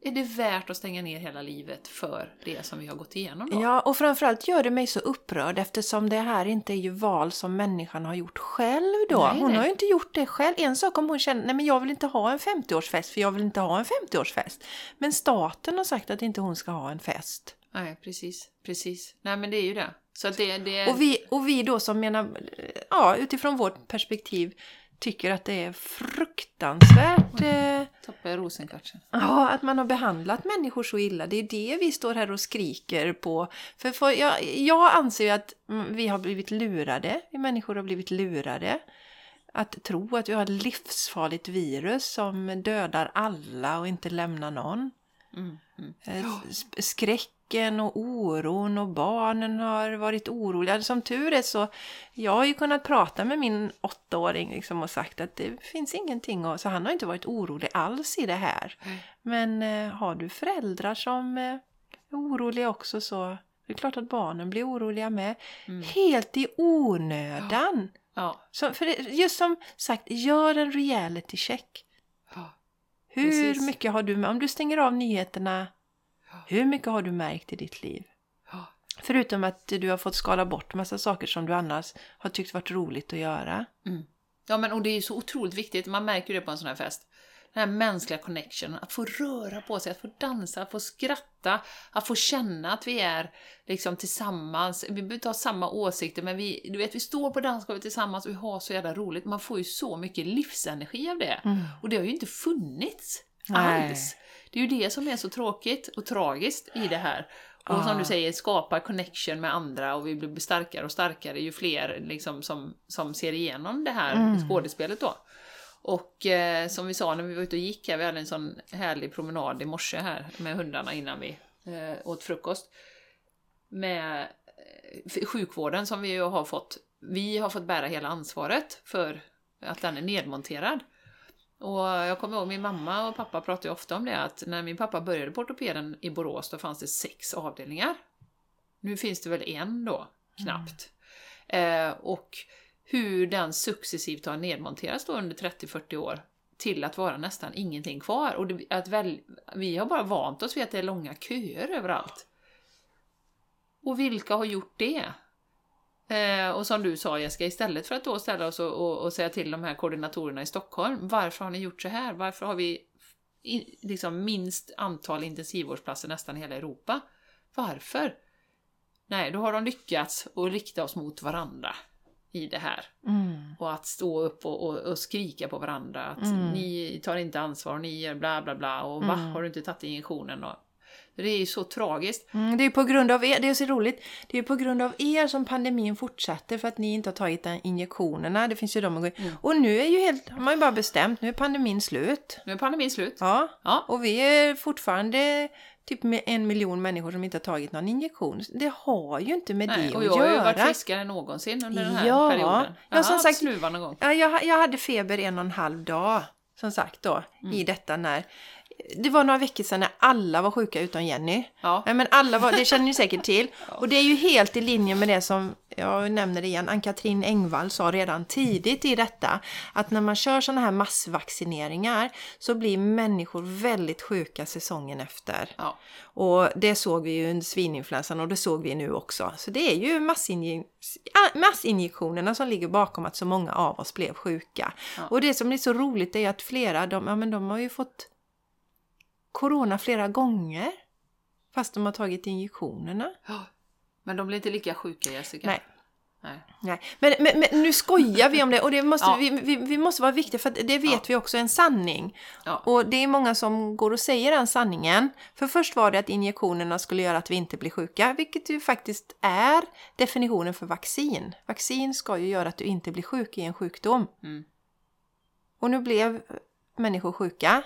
Är det värt att stänga ner hela livet för det som vi har gått igenom då? Ja, och framförallt gör det mig så upprörd eftersom det här inte är ju val som människan har gjort själv då. Nej, hon nej. har ju inte gjort det själv. En sak om hon känner, nej men jag vill inte ha en 50-årsfest för jag vill inte ha en 50-årsfest. Men staten har sagt att inte hon ska ha en fest. Nej, precis. Precis. Nej, men det är ju det. Så det, det Och vi, och vi då som menar, ja utifrån vårt perspektiv tycker att det är fruktansvärt eh, Tappar jag rosenkvartsen. Ja, att man har behandlat människor så illa. Det är det vi står här och skriker på. För, för jag, jag anser ju att vi har blivit lurade. Vi människor har blivit lurade. Att tro att vi har ett livsfarligt virus som dödar alla och inte lämnar någon. Mm, mm. Eh, Skräcken och oron och barnen har varit oroliga. Som tur är så, jag har ju kunnat prata med min åttaåring liksom och sagt att det finns ingenting. Och, så han har inte varit orolig alls i det här. Men eh, har du föräldrar som eh, är oroliga också så det är klart att barnen blir oroliga med. Helt i onödan. Ja. Så, för det, just som sagt, gör en reality check. ja. Hur Precis. mycket har du, om du stänger av nyheterna, hur mycket har du märkt i ditt liv? Förutom att du har fått skala bort massa saker som du annars har tyckt varit roligt att göra. Ja, men och det är ju så otroligt viktigt. Man märker det på en sån här fest. Den här mänskliga connectionen, att få röra på sig, att få dansa, att få skratta, att få känna att vi är liksom tillsammans. Vi behöver inte ha samma åsikter, men vi, du vet, vi står på dansgolvet tillsammans och vi har så jävla roligt. Man får ju så mycket livsenergi av det. Och det har ju inte funnits Nej. alls. Det är ju det som är så tråkigt och tragiskt i det här. Och som du säger, skapa connection med andra och vi blir starkare och starkare ju fler liksom, som, som ser igenom det här skådespelet då. Och eh, som vi sa när vi var ute och gick här, vi hade en sån härlig promenad i morse här med hundarna innan vi eh, åt frukost. Med eh, sjukvården som vi ju har fått, vi har fått bära hela ansvaret för att den är nedmonterad. Och jag kommer ihåg min mamma och pappa pratade ofta om det att när min pappa började på ortopeden i Borås då fanns det sex avdelningar. Nu finns det väl en då, knappt. Eh, och hur den successivt har nedmonterats då under 30-40 år till att vara nästan ingenting kvar. Och det, att väl, vi har bara vant oss vid att det är långa köer överallt. Och vilka har gjort det? Eh, och som du sa Jessica, istället för att då ställa oss och, och, och säga till de här koordinatorerna i Stockholm, varför har ni gjort så här? Varför har vi i, liksom minst antal intensivvårdsplatser nästan i hela Europa? Varför? Nej, då har de lyckats att rikta oss mot varandra i det här. Och att stå upp och, och, och skrika på varandra att ni tar inte ansvar, ni gör bla bla bla och va, har du inte tagit injektionen? Och, det är ju så tragiskt. Mm, det är på grund av er, det är så roligt, det är på grund av er som pandemin fortsätter för att ni inte har tagit injektionerna. Det finns ju de in. Och nu är ju helt, har man ju bara bestämt, nu är pandemin slut. Nu är pandemin slut. Ja, Ja. och vi är fortfarande typ med en miljon människor som inte har tagit någon injektion. Det har ju inte med Nej, det och att jag har ju varit göra. friskare än någonsin under den här Ja. perioden. Ja, Jag som har sagt- haft snuva någon gång. Ja, jag, jag hade feber en och en halv dag, som sagt då, Mm. i detta när... Det var några veckor sedan när alla var sjuka utom Jenny. Ja. Nej, men alla var, det känner ni säkert till. Och det är ju helt i linje med det som, jag nämner det igen, Ann-Katrin Engvall sa redan tidigt i detta. Att när man kör sådana här massvaccineringar så blir människor väldigt sjuka säsongen efter. Ja. Och det såg vi ju under svininfluensan och det såg vi nu också. Så det är ju massinje- massinjektionerna som ligger bakom att så många av oss blev sjuka. Och det som är så roligt är att flera, de, ja, men de har ju fått corona flera gånger. Fast de har tagit injektionerna. Men de blir inte lika sjuka Jessica. Nej. Nej. Nej, men, men, men nu skojar vi om det och det måste, Ja. vi, vi, vi måste vara viktiga för att det vet Ja. vi också är en sanning. Ja. Och det är många som går och säger den sanningen. För först var det att injektionerna skulle göra att vi inte blir sjuka, vilket ju faktiskt är definitionen för vaccin. Vaccin ska ju göra att du inte blir sjuk i en sjukdom. Mm. Och nu blev människor sjuka.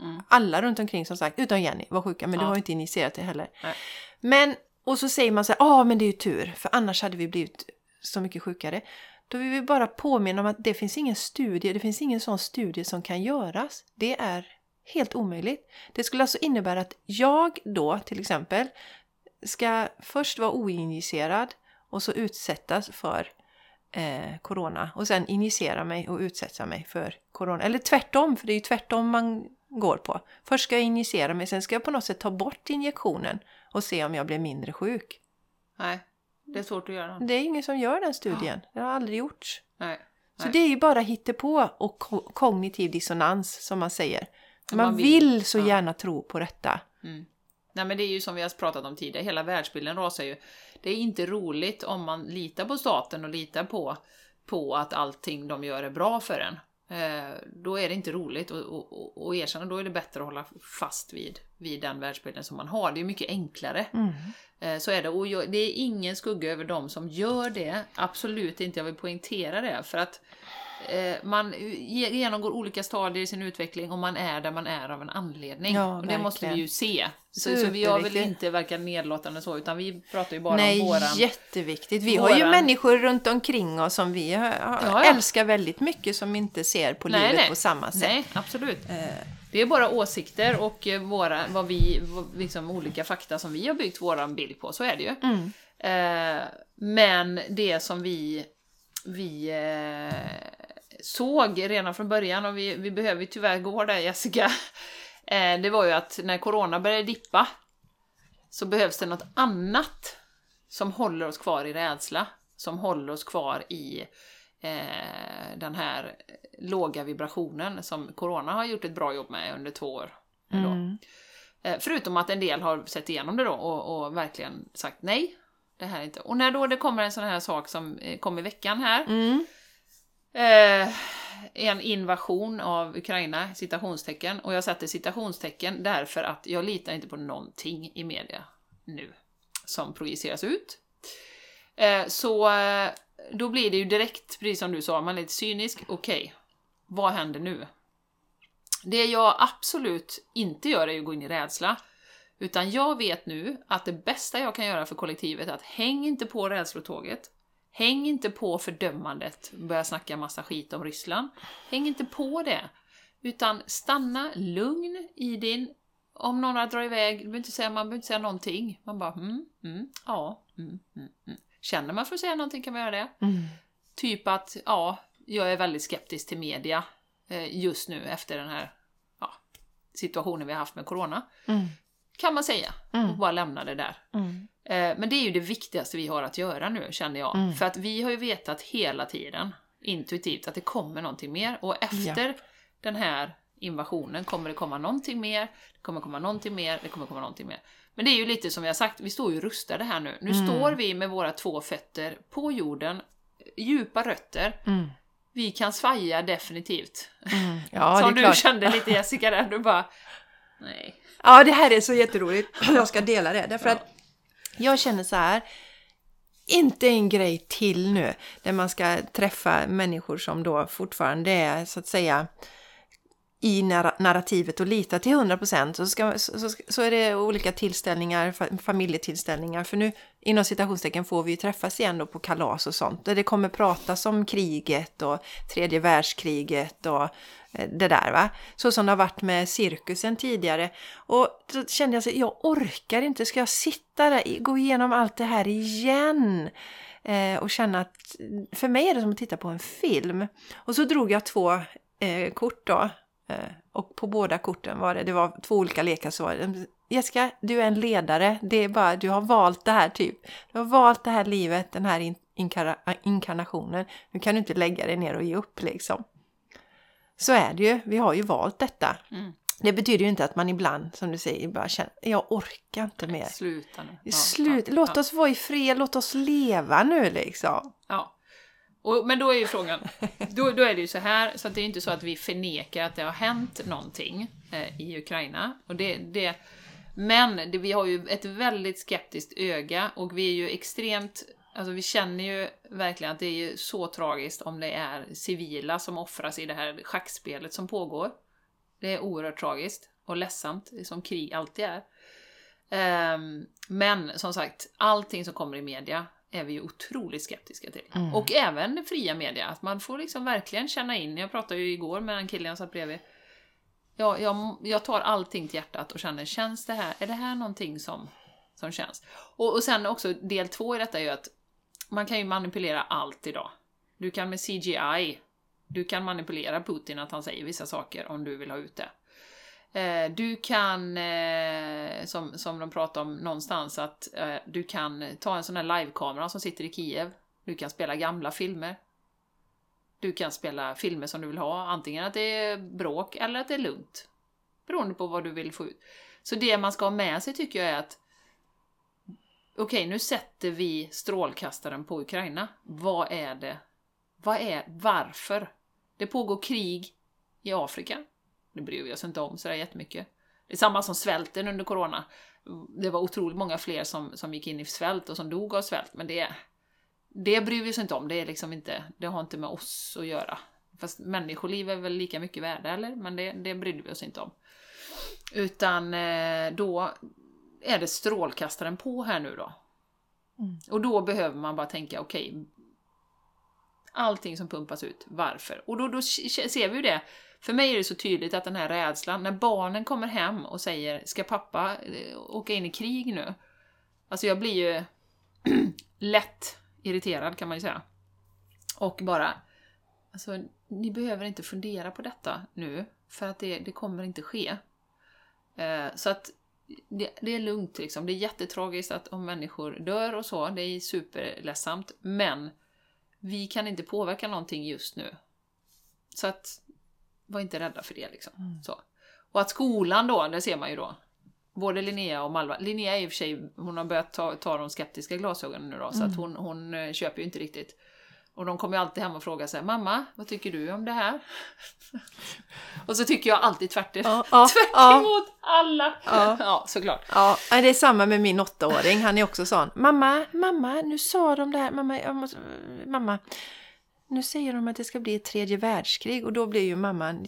Mm. Alla runt omkring som sagt, utom Jenny, var sjuka, men du Ja. har ju inte initierat det heller. Nej. Men, och så säger man så här, ja men det är ju tur, för annars hade vi blivit så mycket sjukare. Då vill vi bara påminna om att det finns ingen studie, det finns ingen sån studie som kan göras. Det är helt omöjligt. Det skulle alltså innebära att jag då till exempel ska först vara oinjicerad och så utsättas för eh, corona och sen injicera mig och utsätta mig för corona. Eller tvärtom, för det är ju tvärtom man går på. Först ska jag injicera mig, sen ska jag på något sätt ta bort injektionen och se om jag blir mindre sjuk. Nej. Det är svårt att göra. Det är ingen som gör den studien. Det har aldrig gjorts. Nej. Så det är ju bara hittepå och ko- kognitiv dissonans som man säger. Man, man vill, vill. så Ja. gärna tro på detta. Mm. Nej men det är ju som vi har pratat om tidigare, hela världsbilden rasar ju. Det är inte roligt om man litar på staten och litar på på att allting de gör är bra för en. Eh, då är det inte roligt att erkänna, då är det bättre att hålla fast vid, vid den världsbilden som man har. Det är mycket enklare. Mm. Eh, så är det. Och jag, det är ingen skugga över dem som gör det. Absolut inte, jag vill poängtera det. För att man ge- genomgår olika stadier i sin utveckling och man är där man är av en anledning. Ja, och det måste vi ju se. Så, så vi har väl inte verka nedlåtande så, utan vi pratar ju bara Nej, om våran... jätteviktigt. Vi har ju våran- människor runt omkring oss som vi har, Ja, ja. älskar väldigt mycket som inte ser på Nej, livet nej. på samma sätt. Nej, absolut. Eh, Det är bara åsikter och eh, våra, vad vi, liksom olika fakta som vi har byggt våran bild på, så är det ju. Mm. Eh, men det som vi, vi eh, såg redan från början, och vi, vi behöver tyvärr gå där Jessica, eh, det var ju att när corona började dippa så behövs det något annat som håller oss kvar i rädsla, som håller oss kvar i eh, den här låga vibrationen som corona har gjort ett bra jobb med under två år. Mm. Eh, förutom att en del har sett igenom det då och, och verkligen sagt nej, det här är inte... Och när då det kommer en sån här sak som eh, kom i veckan här, Mm eh, en invasion av Ukraina, citationstecken, och jag sätter citationstecken därför att jag litar inte på någonting i media nu som projiceras ut. Eh, så eh, då blir det ju direkt, precis som du sa, man är lite cynisk. Okej, vad händer nu? Det jag absolut inte gör är att gå in i rädsla. Utan jag vet nu att det bästa jag kan göra för kollektivet är att häng inte på rädslotåget. Häng inte på fördömandet, börja snacka massa skit om Ryssland. Häng inte på det. Utan stanna lugn i din... Om någon drar iväg, du behöver inte säga, man behöver inte säga någonting. Man bara mm, mm, ja, mm, mm, mm. Känner man för att säga någonting kan man göra det. Mm. Typ att, ja, jag är väldigt skeptisk till media eh, just nu efter den här ja, situationen vi har haft med Corona. Mm. Kan man säga. Mm. Och bara lämna det där. Eh, men det är ju det viktigaste vi har att göra nu, känner jag. Mm. För att vi har ju vetat hela tiden, intuitivt, att det kommer någonting mer. Och efter den här invasionen kommer det komma någonting mer, det kommer komma någonting mer, det kommer komma någonting mer. Men det är ju lite som vi har sagt, vi står ju rustade här nu. Nu Mm. står vi med våra två fötter på jorden, djupa rötter. Mm. Vi kan svaja definitivt. Mm. Ja, som du klart. kände lite Jessica där, du bara... Nej. Ja, det här är så jätteroligt. Jag ska dela det. Därför Ja. att jag känner så här. Inte en grej till nu där man ska träffa människor som då fortfarande är så att säga i narrativet och lita till 100% så, ska, så, så, så är det olika tillställningar, familjetillställningar. För nu inom citationstecken får vi ju träffas igen då på kalas och sånt. Där det kommer pratas om kriget och tredje världskriget och eh, det där va. Så som det har varit med cirkusen tidigare. Och då kände jag så jag orkar inte, ska jag sitta där, gå igenom allt det här igen? Eh, och känna att för mig är det som att titta på en film. Och så drog jag två eh, kort då. Eh, och på båda korten var det, det var två olika lekar så var det, Jessica, du är en ledare, det är bara, du har valt det här typ. Du har valt det här livet, den här in, inkara- inkarnationen. Nu kan du inte lägga dig ner och ge upp liksom. Så är det ju, vi har ju valt detta. Mm. Det betyder ju inte att man ibland, som du säger, bara känner, jag orkar inte mer. Sluta nu. Ja, Slut, ja, låt ja. oss vara i fred, låt oss leva nu liksom. Ja. Och, men då är ju frågan, då, då är det ju så här, så att det är inte så att vi förnekar att det har hänt någonting eh, i Ukraina. Och det, det, men det, vi har ju ett väldigt skeptiskt öga och vi är ju extremt, alltså vi känner ju verkligen att det är så tragiskt om det är civila som offras i det här schackspelet som pågår. Det är oerhört tragiskt och ledsamt, som krig alltid är. Ehm, men som sagt, allting som kommer i media är vi ju otroligt skeptiska till. Mm. Och även fria media, att man får liksom verkligen känna in. Jag pratade ju igår med en kille jag satt bredvid. Jag, jag, jag tar allting till hjärtat och känner, känns det här, är det här någonting som, som känns? Och, och sen också del två i detta är ju att man kan ju manipulera allt idag. Du kan med CGI, du kan manipulera Putin att han säger vissa saker om du vill ha ut det. Eh, Du kan, eh, som, som de pratar om någonstans, att eh, du kan ta en sån här livekamera som sitter i Kiev. Du kan spela gamla filmer. Du kan spela filmer som du vill ha, antingen att det är bråk eller att det är lugnt. Beroende på vad du vill få ut. Så det man ska ha med sig tycker jag är att Okej, nu sätter vi strålkastaren på Ukraina. Vad är det Vad är, varför? Det pågår krig i Afrika. Det bryr vi oss inte om sådär jättemycket. Det är samma som svälten under corona. Det var otroligt många fler som, som gick in i svält och som dog av svält, men det, det bryr vi oss inte om. Det, är liksom inte, det har inte med oss att göra. Fast människoliv är väl lika mycket värda, eller? Men det, det brydde vi oss inte om. Utan eh, då är det strålkastaren på här nu då. Mm. Och då behöver man bara tänka, okej, allting som pumpas ut, varför? Och då, då ser vi ju det. För mig är det så tydligt att den här rädslan, när barnen kommer hem och säger “Ska pappa eh, åka in i krig nu?” Alltså jag blir ju lätt irriterad kan man ju säga. Och bara, alltså ni behöver inte fundera på detta nu, för att det, det kommer inte ske. Eh, så att det, det, är lugnt liksom. Det är jättetragiskt att om människor dör och så, det är superledsamt, men vi kan inte påverka någonting just nu. Så att, var inte rädda för det liksom. Mm. Så. Och att skolan då, det ser man ju då. Både Linnea och Malva. Linnea är i och för sig, hon har börjat ta, ta de skeptiska glasögonen nu då, så att hon, hon eh, köper ju inte riktigt. Och de kommer ju alltid hem och frågar sig Mamma, vad tycker du om det här? och så tycker jag alltid tvärt, Ja, ja, tvärt ja. alla. Ja. ja, såklart. Ja, det är samma med min åttaåring. Han är också sån. Mamma, mamma, nu sa de det här. Mamma, måste, mamma, nu säger de att det ska bli ett tredje världskrig. Och då blir ju mamman...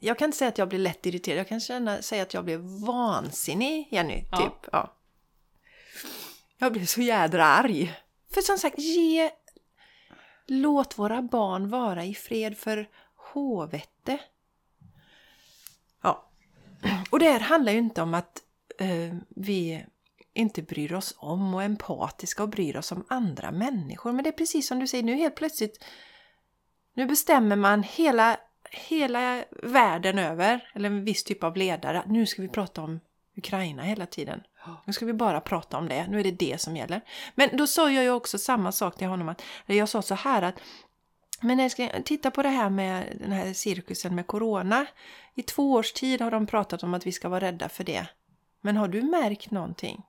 Jag kan inte säga att jag blir lätt irriterad. Jag kan känna, säga att jag blir vansinnig, Jenny. Ja. Typ. Ja. Jag blir så jädra arg. För som sagt, ge... Låt våra barn vara i fred för håvete. Ja. Och det här handlar ju inte om att eh, vi inte bryr oss om och är empatiska och bryr oss om andra människor. Men det är precis som du säger, nu helt plötsligt nu bestämmer man hela, hela världen över, eller en viss typ av ledare, att nu ska vi prata om Ukraina hela tiden. Nu ska vi bara prata om det, nu är det det som gäller. Men då sa jag ju också samma sak till honom, att jag sa så här att men ska titta på det här med den här cirkusen med corona. I två års tid har de pratat om att vi ska vara rädda för det. Men har du märkt någonting?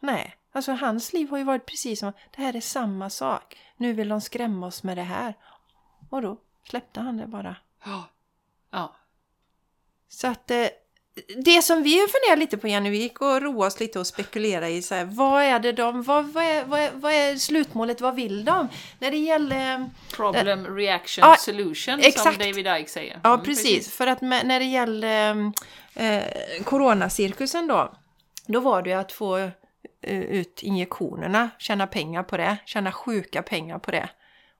Nej, alltså hans liv har ju varit precis som det här är samma sak. Nu vill de skrämma oss med det här. Och då släppte han det bara. Ja. ja. Så att eh, det som vi funderar lite på Jenny, vi gick och roade oss lite och spekulera i så här, vad är det de, vad, vad, är, vad, är, vad är slutmålet, vad vill de? När det gäller Problem, reaction, Ja, solution exakt. som David Icke säger. Ja, Mm, precis. För att med, när det gäller eh, coronacirkusen då, då var det att få eh, ut injektionerna, tjäna pengar på det, tjäna sjuka pengar på det.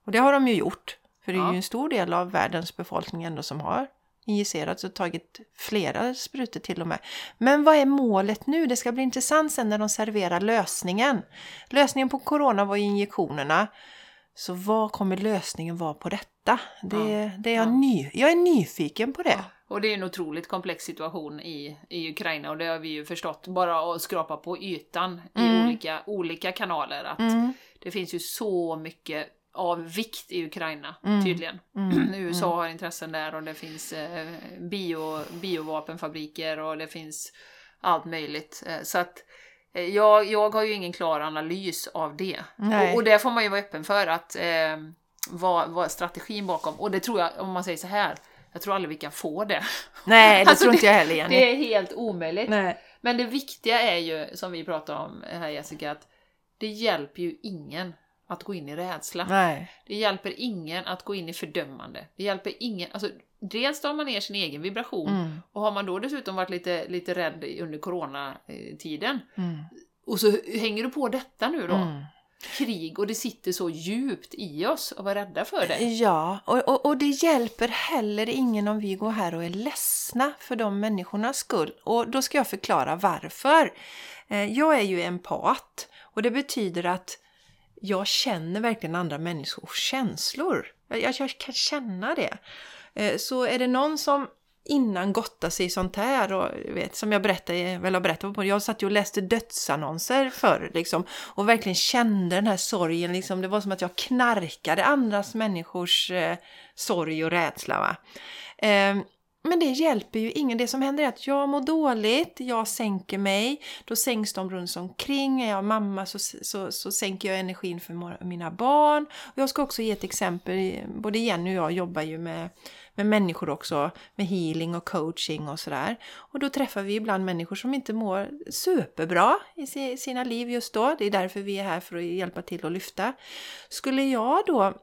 Och det har de ju gjort. För det är Ja. ju en stor del av världens befolkning ändå som har injicerats och tagit flera sprutor till och med. Men vad är målet nu? Det ska bli intressant sen när de serverar lösningen. Lösningen på corona var ju injektionerna. Så vad kommer lösningen vara på detta? Det, Ja. det är jag, Ja. ny, jag är nyfiken på det. Och det är en otroligt komplex situation i, i Ukraina och det har vi ju förstått bara att skrapa på ytan i Mm. olika, olika kanaler. Att Mm, Det finns ju så mycket av vikt i Ukraina, Mm. tydligen. mm, USA har intressen där och det finns eh, bio, biovapenfabriker och det finns allt möjligt. Eh, så att eh, jag, jag har ju ingen klar analys av det. Och, och det får man ju vara öppen för att eh, vad, vad strategin bakom. Och det tror jag, om man säger så här, jag tror aldrig vi kan få det. Nej, det Alltså, tror inte jag heller Jenny. Det är helt omöjligt. Nej. Men det viktiga är ju, som vi pratade om här Jessica, att det hjälper ju ingen att gå in i rädsla. Nej. Det hjälper ingen att gå in i fördömande. Det hjälper ingen, alltså dels tar man ner sin egen vibration Mm, och har man då dessutom varit lite, lite rädd under coronatiden mm, och så hänger du på detta nu då, mm. krig och det sitter så djupt i oss att vara rädda för det. Ja, och, och, och det hjälper heller ingen om vi går här och är ledsna för de människornas skull. Och då ska jag förklara varför. Eh, Jag är ju empat och det betyder att jag känner verkligen andra människors känslor. Jag, jag, kan känna det. Eh, så är det någon som innan gottar sig i sånt här och vet, som jag berättade, väl har berättat på, jag satt ju och läste dödsannonser förr liksom och verkligen kände den här sorgen liksom, det var som att jag knarkade andras människors eh, sorg och rädsla va. Eh, men det hjälper ju ingen. Det som händer är att jag mår dåligt, jag sänker mig, då sänks de runt omkring. Är jag mamma så, så, så sänker jag energin för mina barn. Och jag ska också ge ett exempel. Både Jenny och jag jobbar ju med, med människor också, med healing och coaching och sådär. Och då träffar vi ibland människor som inte mår superbra i sina liv just då. Det är därför vi är här för att hjälpa till att lyfta. Skulle jag då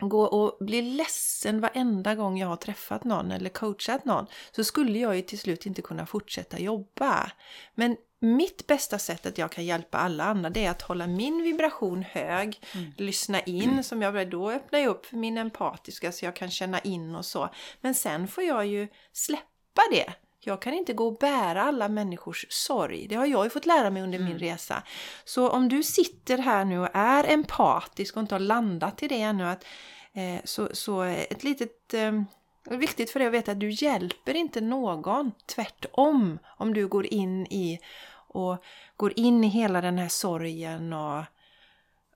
gå och bli ledsen varenda gång jag har träffat någon eller coachat någon så skulle jag ju till slut inte kunna fortsätta jobba. Men mitt bästa sätt att jag kan hjälpa alla andra det är att hålla min vibration hög, mm. lyssna in som jag då öppnar jag upp för min empatiska så jag kan känna in och så. Men sen får jag ju släppa det. Jag kan inte gå och bära alla människors sorg. Det har jag ju fått lära mig under mm. min resa. Så om du sitter här nu och är empatisk och inte har landat i det ännu, att, eh, så, så ett litet eh, det är viktigt för dig att veta att du hjälper inte någon. Tvärtom, om du går in i och går in i hela den här sorgen och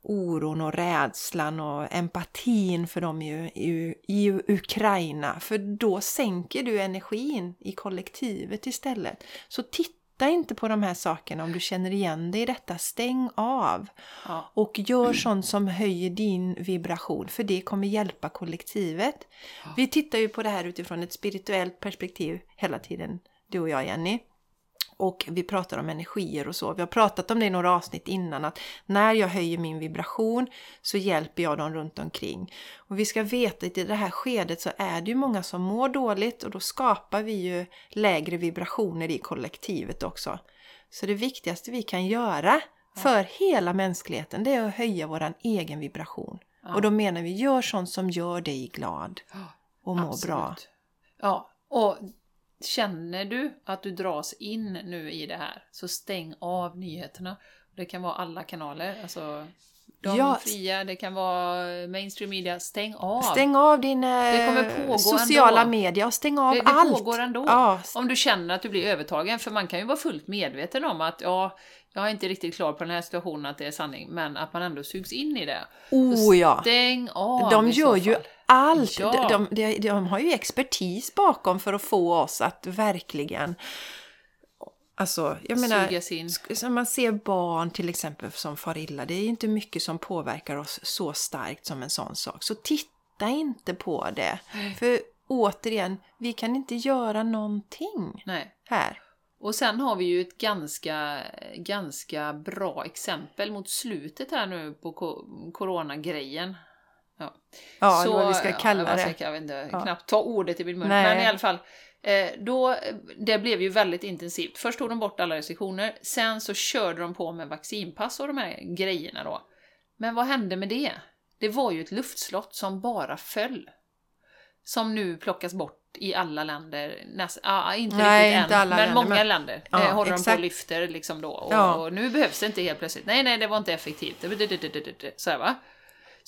oron och rädslan och empatin för dem i, i, i, Ukraina. För då sänker du energin i kollektivet istället. Så titta inte på de här sakerna om du känner igen dig i detta. Stäng av! Ja. Och gör sånt som höjer din vibration, för det kommer hjälpa kollektivet. Ja. Vi tittar ju på det här utifrån ett spirituellt perspektiv hela tiden, du och jag Jenny. Och vi pratar om energier och så. Vi har pratat om det i några avsnitt innan att när jag höjer min vibration så hjälper jag dem runt omkring. Och vi ska veta att i det här skedet så är det ju många som mår dåligt och då skapar vi ju lägre vibrationer i kollektivet också. Så det viktigaste vi kan göra för hela mänskligheten det är att höja våran egen vibration. Ja. Och då menar vi gör sånt som gör dig glad och mår Absolut. bra. Ja, och Känner du att du dras in nu i det här, så stäng av nyheterna. Det kan vara alla kanaler, alltså de ja. fria, det kan vara mainstream media. Stäng av! Stäng av din eh, sociala ändå. media och stäng av det, det allt! Det pågår ändå. Ja. Om du känner att du blir övertagen, för man kan ju vara fullt medveten om att ja, jag är inte riktigt klar på den här situationen att det är sanning, men att man ändå sugs in i det. Oh ja! Stäng av De gör ju allt! Ja. De, de, de, har ju expertis bakom för att få oss att verkligen Alltså, jag menar, som man ser barn till exempel som far illa, det är ju inte mycket som påverkar oss så starkt som en sån sak. Så titta inte på det. För återigen, vi kan inte göra någonting Nej. här. Och sen har vi ju ett ganska, ganska bra exempel mot slutet här nu på coronagrejen. Ja, ja så, vad vi ska kalla det. Jag vet inte, ja. knappt ta ordet i min mun. Nej. Men i alla fall, då, det blev ju väldigt intensivt. Först tog de bort alla restriktioner, sen så körde de på med vaccinpass och de här grejerna då. Men vad hände med det? Det var ju ett luftslott som bara föll. Som nu plockas bort i alla länder, näst, ah, inte Nej, riktigt inte än, men länder, många men... länder ja, eh, håller exakt. de på och lyfter liksom då. Och, ja. och, nu behövs det inte helt plötsligt. Nej, nej, det var inte effektivt. Så här, va?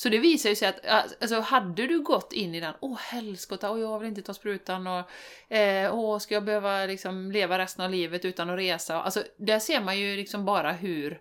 Så det visar ju sig att, alltså hade du gått in i den, åh helskotta, och jag vill inte ta sprutan och eh, åh, ska jag behöva liksom leva resten av livet utan att resa? Alltså där ser man ju liksom bara hur,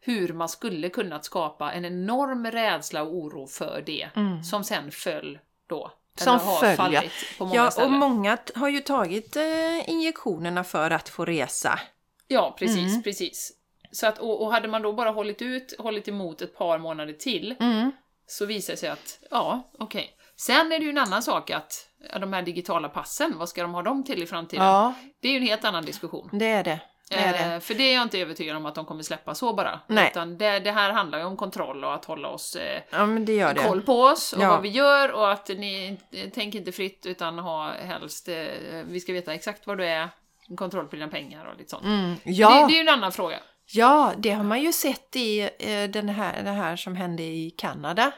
hur man skulle kunnat skapa en enorm rädsla och oro för det, mm. som sen föll då. Som följer. Ja, ställen. och många har ju tagit eh, injektionerna för att få resa. Ja, precis, mm. precis. Så att, och, och, hade man då bara hållit ut, hållit emot ett par månader till, mm. så visar det sig att, ja, okej. Okay. Sen är det ju en annan sak att de här digitala passen, vad ska de ha dem till i framtiden? Ja. Det är ju en helt annan diskussion. Det är det. Det är det. Eh, för det är jag inte övertygad om att de kommer släppa så bara. Nej. Utan det, det här handlar ju om kontroll och att hålla oss eh, ja, men det gör det. koll på oss och ja. vad vi gör och att ni tänker inte fritt utan ha helst, eh, vi ska veta exakt vad du är, kontroll på dina pengar och lite sånt. Mm. Ja. Det, det, är ju en annan fråga. Ja, det har man ju sett i eh, den här, det här som hände i Kanada.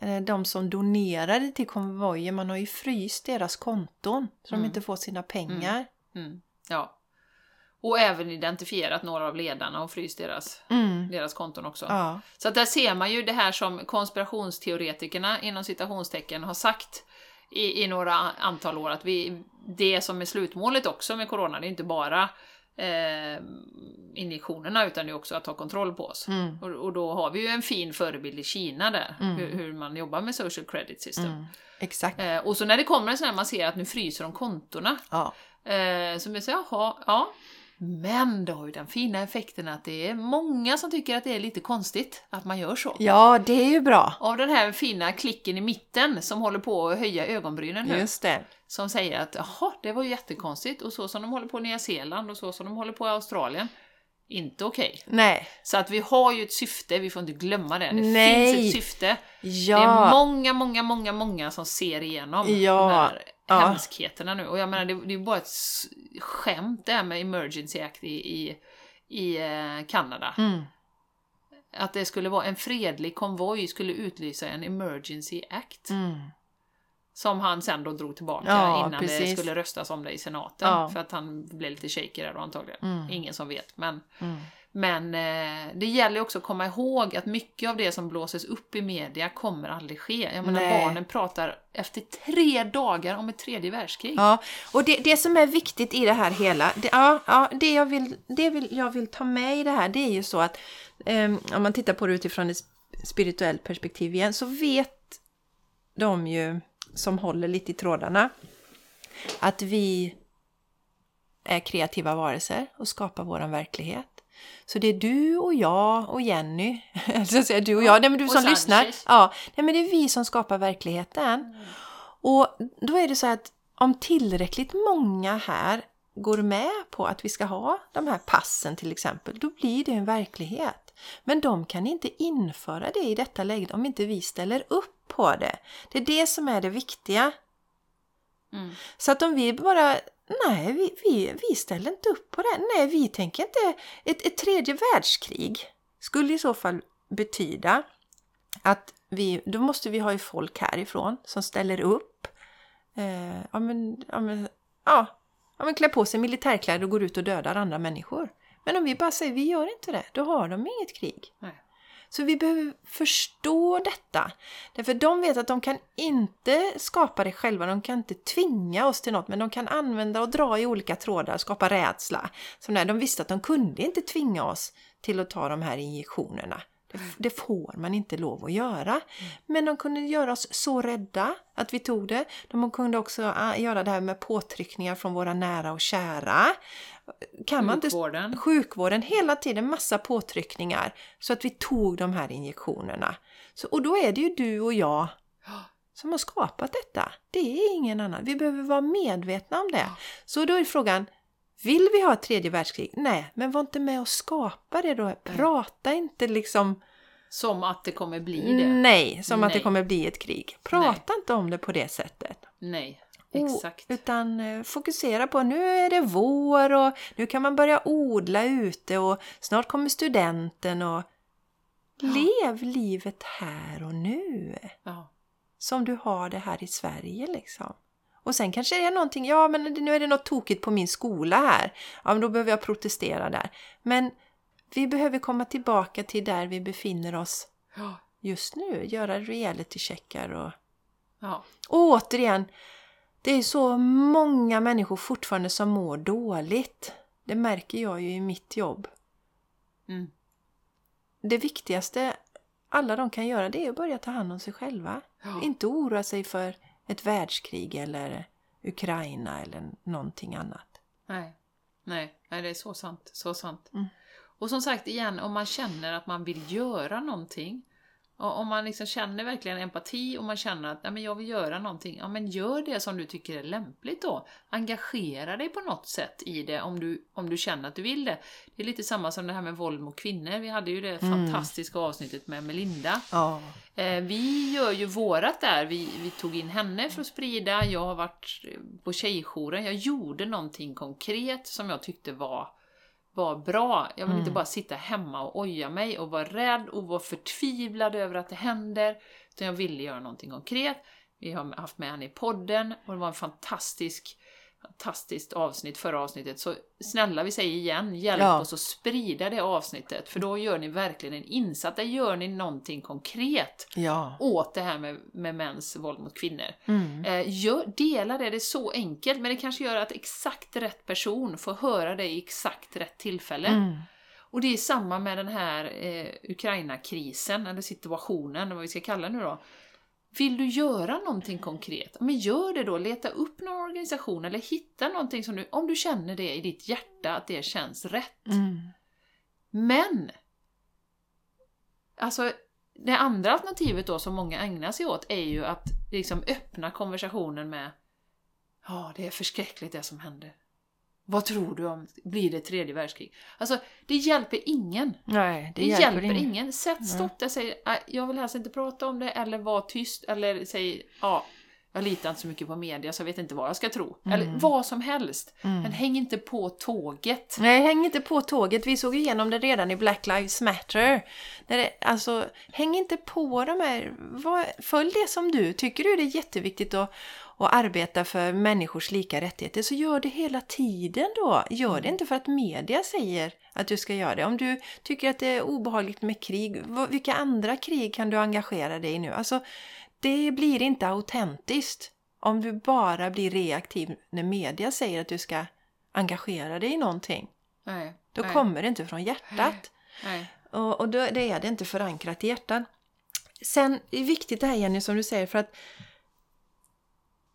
Eh, de som donerade till konvojer, man har ju fryst deras konton så mm. de inte får sina pengar. Mm. Mm. Ja. Och även identifierat några av ledarna och fryst deras, mm. deras konton också. Ja. Så att där ser man ju det här som konspirationsteoretikerna inom citationstecken har sagt i, i några antal år att vi, det som är slutmålet också med corona, det är inte bara eh, injektionerna utan det är också att ta kontroll på oss. Mm. Och, och då har vi ju en fin förebild i Kina där, Mm. hur, hur man jobbar med social credit system. Mm. Exakt. Eh, och så när det kommer en sån här man ser att nu fryser de kontona, Ja. eh, så blir säger jaha, ja. Men det har ju den fina effekten att det är många som tycker att det är lite konstigt att man gör så. ja, det är ju bra. Av den här fina klicken i mitten som håller på att höja ögonbrynen nu. Just det. Som säger att jaha, det var ju jättekonstigt och så som de håller på i Nya Zeeland och så som de håller på i Australien. Inte okej. Nej. Så att vi har ju ett syfte, vi får inte glömma det. Det Nej. finns ett syfte. Det är Ja. många, många, många, många som ser igenom Ja. de här Ja. hemskheterna nu. Och jag menar, det, det är bara ett skämt det här med Emergency Act i, i, i eh, Kanada. Mm. Att det skulle vara en fredlig konvoj skulle utlysa en Emergency Act. Mm. Som han sen då drog tillbaka Ja, innan det precis. skulle röstas om det i senaten. Ja. För att han blev lite shaky där då antagligen. Mm. Ingen som vet. Men, Mm. Men eh, det gäller också att komma ihåg att mycket av det som blåses upp i media kommer aldrig ske. Jag menar Nej. barnen pratar efter tre dagar om ett tredje världskrig. Ja, och det, det som är viktigt i det här hela, det, ja, ja, det, jag vill, det vill, jag vill ta med i det här, det är ju så att ehm, om man tittar på det utifrån ett spirituellt perspektiv igen, så vet de ju som håller lite i trådarna att vi är kreativa varelser och skapar våran verklighet. Så det är du och jag och Jenny, så säga du och jag, nej men du som Sanchez. lyssnar. Ja, nej men det är vi som skapar verkligheten. Och då är det så att om tillräckligt många här går med på att vi ska ha de här passen till exempel, då blir det en verklighet. Men de kan inte införa det i detta läget om inte vi ställer upp på det. Det är det som är det viktiga. Mm. Så att om vi bara, nej vi, vi, vi ställer inte upp på det. Nej, vi tänker inte, ett, ett tredje världskrig skulle i så fall betyda att vi, då måste vi ha ju folk härifrån som ställer upp. Eh, ja, men, ja, men, ja, ja, men klär på sig militärkläder och går ut och dödar andra människor. Men om vi bara säger vi gör inte det, då har de inget krig. Nej. Så vi behöver förstå detta. Därför de vet att de kan inte skapa det själva, de kan inte tvinga oss till något, men de kan använda och dra i olika trådar och skapa rädsla. Som när de visste att de kunde inte tvinga oss till att ta de här injektionerna. Det, det får man inte lov att göra. Men de kunde göra oss så rädda att vi tog det. De kunde också ah, göra det här med påtryckningar från våra nära och kära. Kan man inte Sjukvården. sjukvården hela tiden massa påtryckningar så att vi tog de här injektionerna. Så, och då är det ju du och jag som har skapat detta. Det är ingen annan. Vi behöver vara medvetna om det. Så då är frågan, vill vi ha ett tredje världskrig? Nej, men var inte med och skapa det då. Prata inte liksom Som att det kommer bli det. nej, som att det Nej. kommer bli ett krig. Prata inte om det på det sättet. Nej, O- exakt. Utan eh, fokusera på nu är det vår och nu kan man börja odla ute och snart kommer studenten och lev livet här och nu. Ja. Som du har det här i Sverige liksom. Och sen kanske det är någonting, ja men nu är det något tokigt på min skola här. Ja men då behöver jag protestera där. Men vi behöver komma tillbaka till där vi befinner oss just nu. Göra reality-checkar och ja. och återigen, det är så många människor fortfarande som mår dåligt. Det märker jag ju i mitt jobb. Mm. Det viktigaste alla de kan göra det är att börja ta hand om sig själva. Ja. Inte oroa sig för ett världskrig eller Ukraina eller någonting annat. Nej. Nej, nej, det är så sant. Så sant. Mm. Och som sagt igen, om man känner att man vill göra någonting, och om man liksom känner verkligen empati och man känner att men jag vill göra någonting, ja men gör det som du tycker är lämpligt då. Engagera dig på något sätt i det om du, om du känner att du vill det. Det är lite samma som det här med våld mot kvinnor. Vi hade ju det fantastiska avsnittet med Melinda. Ja. Eh, vi gör ju vårat där, vi, vi tog in henne för att sprida, jag har varit på tjejjouren, jag gjorde någonting konkret som jag tyckte var, var bra. Jag vill inte bara sitta hemma och oja mig och vara rädd och vara förtvivlad över att det händer, utan jag ville göra någonting konkret. Vi har haft med henne i podden och det var en fantastisk fantastiskt avsnitt förra avsnittet, så snälla vi säger igen, hjälp Ja. oss att sprida det avsnittet, för då gör ni verkligen en insats, där gör ni någonting konkret Ja. åt det här med, med mäns våld mot kvinnor. Mm. Eh, gör, dela det, det är så enkelt, men det kanske gör att exakt rätt person får höra det i exakt rätt tillfälle. Mm. Och det är samma med den här eh, Ukraina-krisen, eller situationen, vad vi ska kalla det nu då. Vill du göra någonting konkret? Men gör det då, leta upp någon organisation eller hitta någonting som du, om du känner det i ditt hjärta, att det känns rätt. Mm. Men! Alltså, det andra alternativet då som många ägnar sig åt är ju att liksom öppna konversationen med Ja, det är förskräckligt det som händer. Vad tror du om, blir det tredje världskrig? Alltså, det hjälper ingen. Nej, Det, det, hjälper, ingen. ingen. Sätt stopp där, säg "Nej, jag vill helst inte prata om det, eller var tyst, eller säg ja, jag litar inte så mycket på media så jag vet inte vad jag ska tro. Eller vad som helst. Men häng inte på tåget. Nej, häng inte på tåget. Vi såg igenom det redan i Black Lives Matter. När det, alltså, häng inte på de här... Vad, följ det som du. Tycker du det är jätteviktigt att, att arbeta för människors lika rättigheter så gör det hela tiden då. Gör det inte för att media säger att du ska göra det. Om du tycker att det är obehagligt med krig, vilka andra krig kan du engagera dig i nu? Alltså, det blir inte autentiskt om du bara blir reaktiv när media säger att du ska engagera dig i någonting. Nej, Då nej, kommer det inte från hjärtat. nej. Och, och då det är det inte förankrat i hjärtat. Sen är det viktigt det här Jenny som du säger för att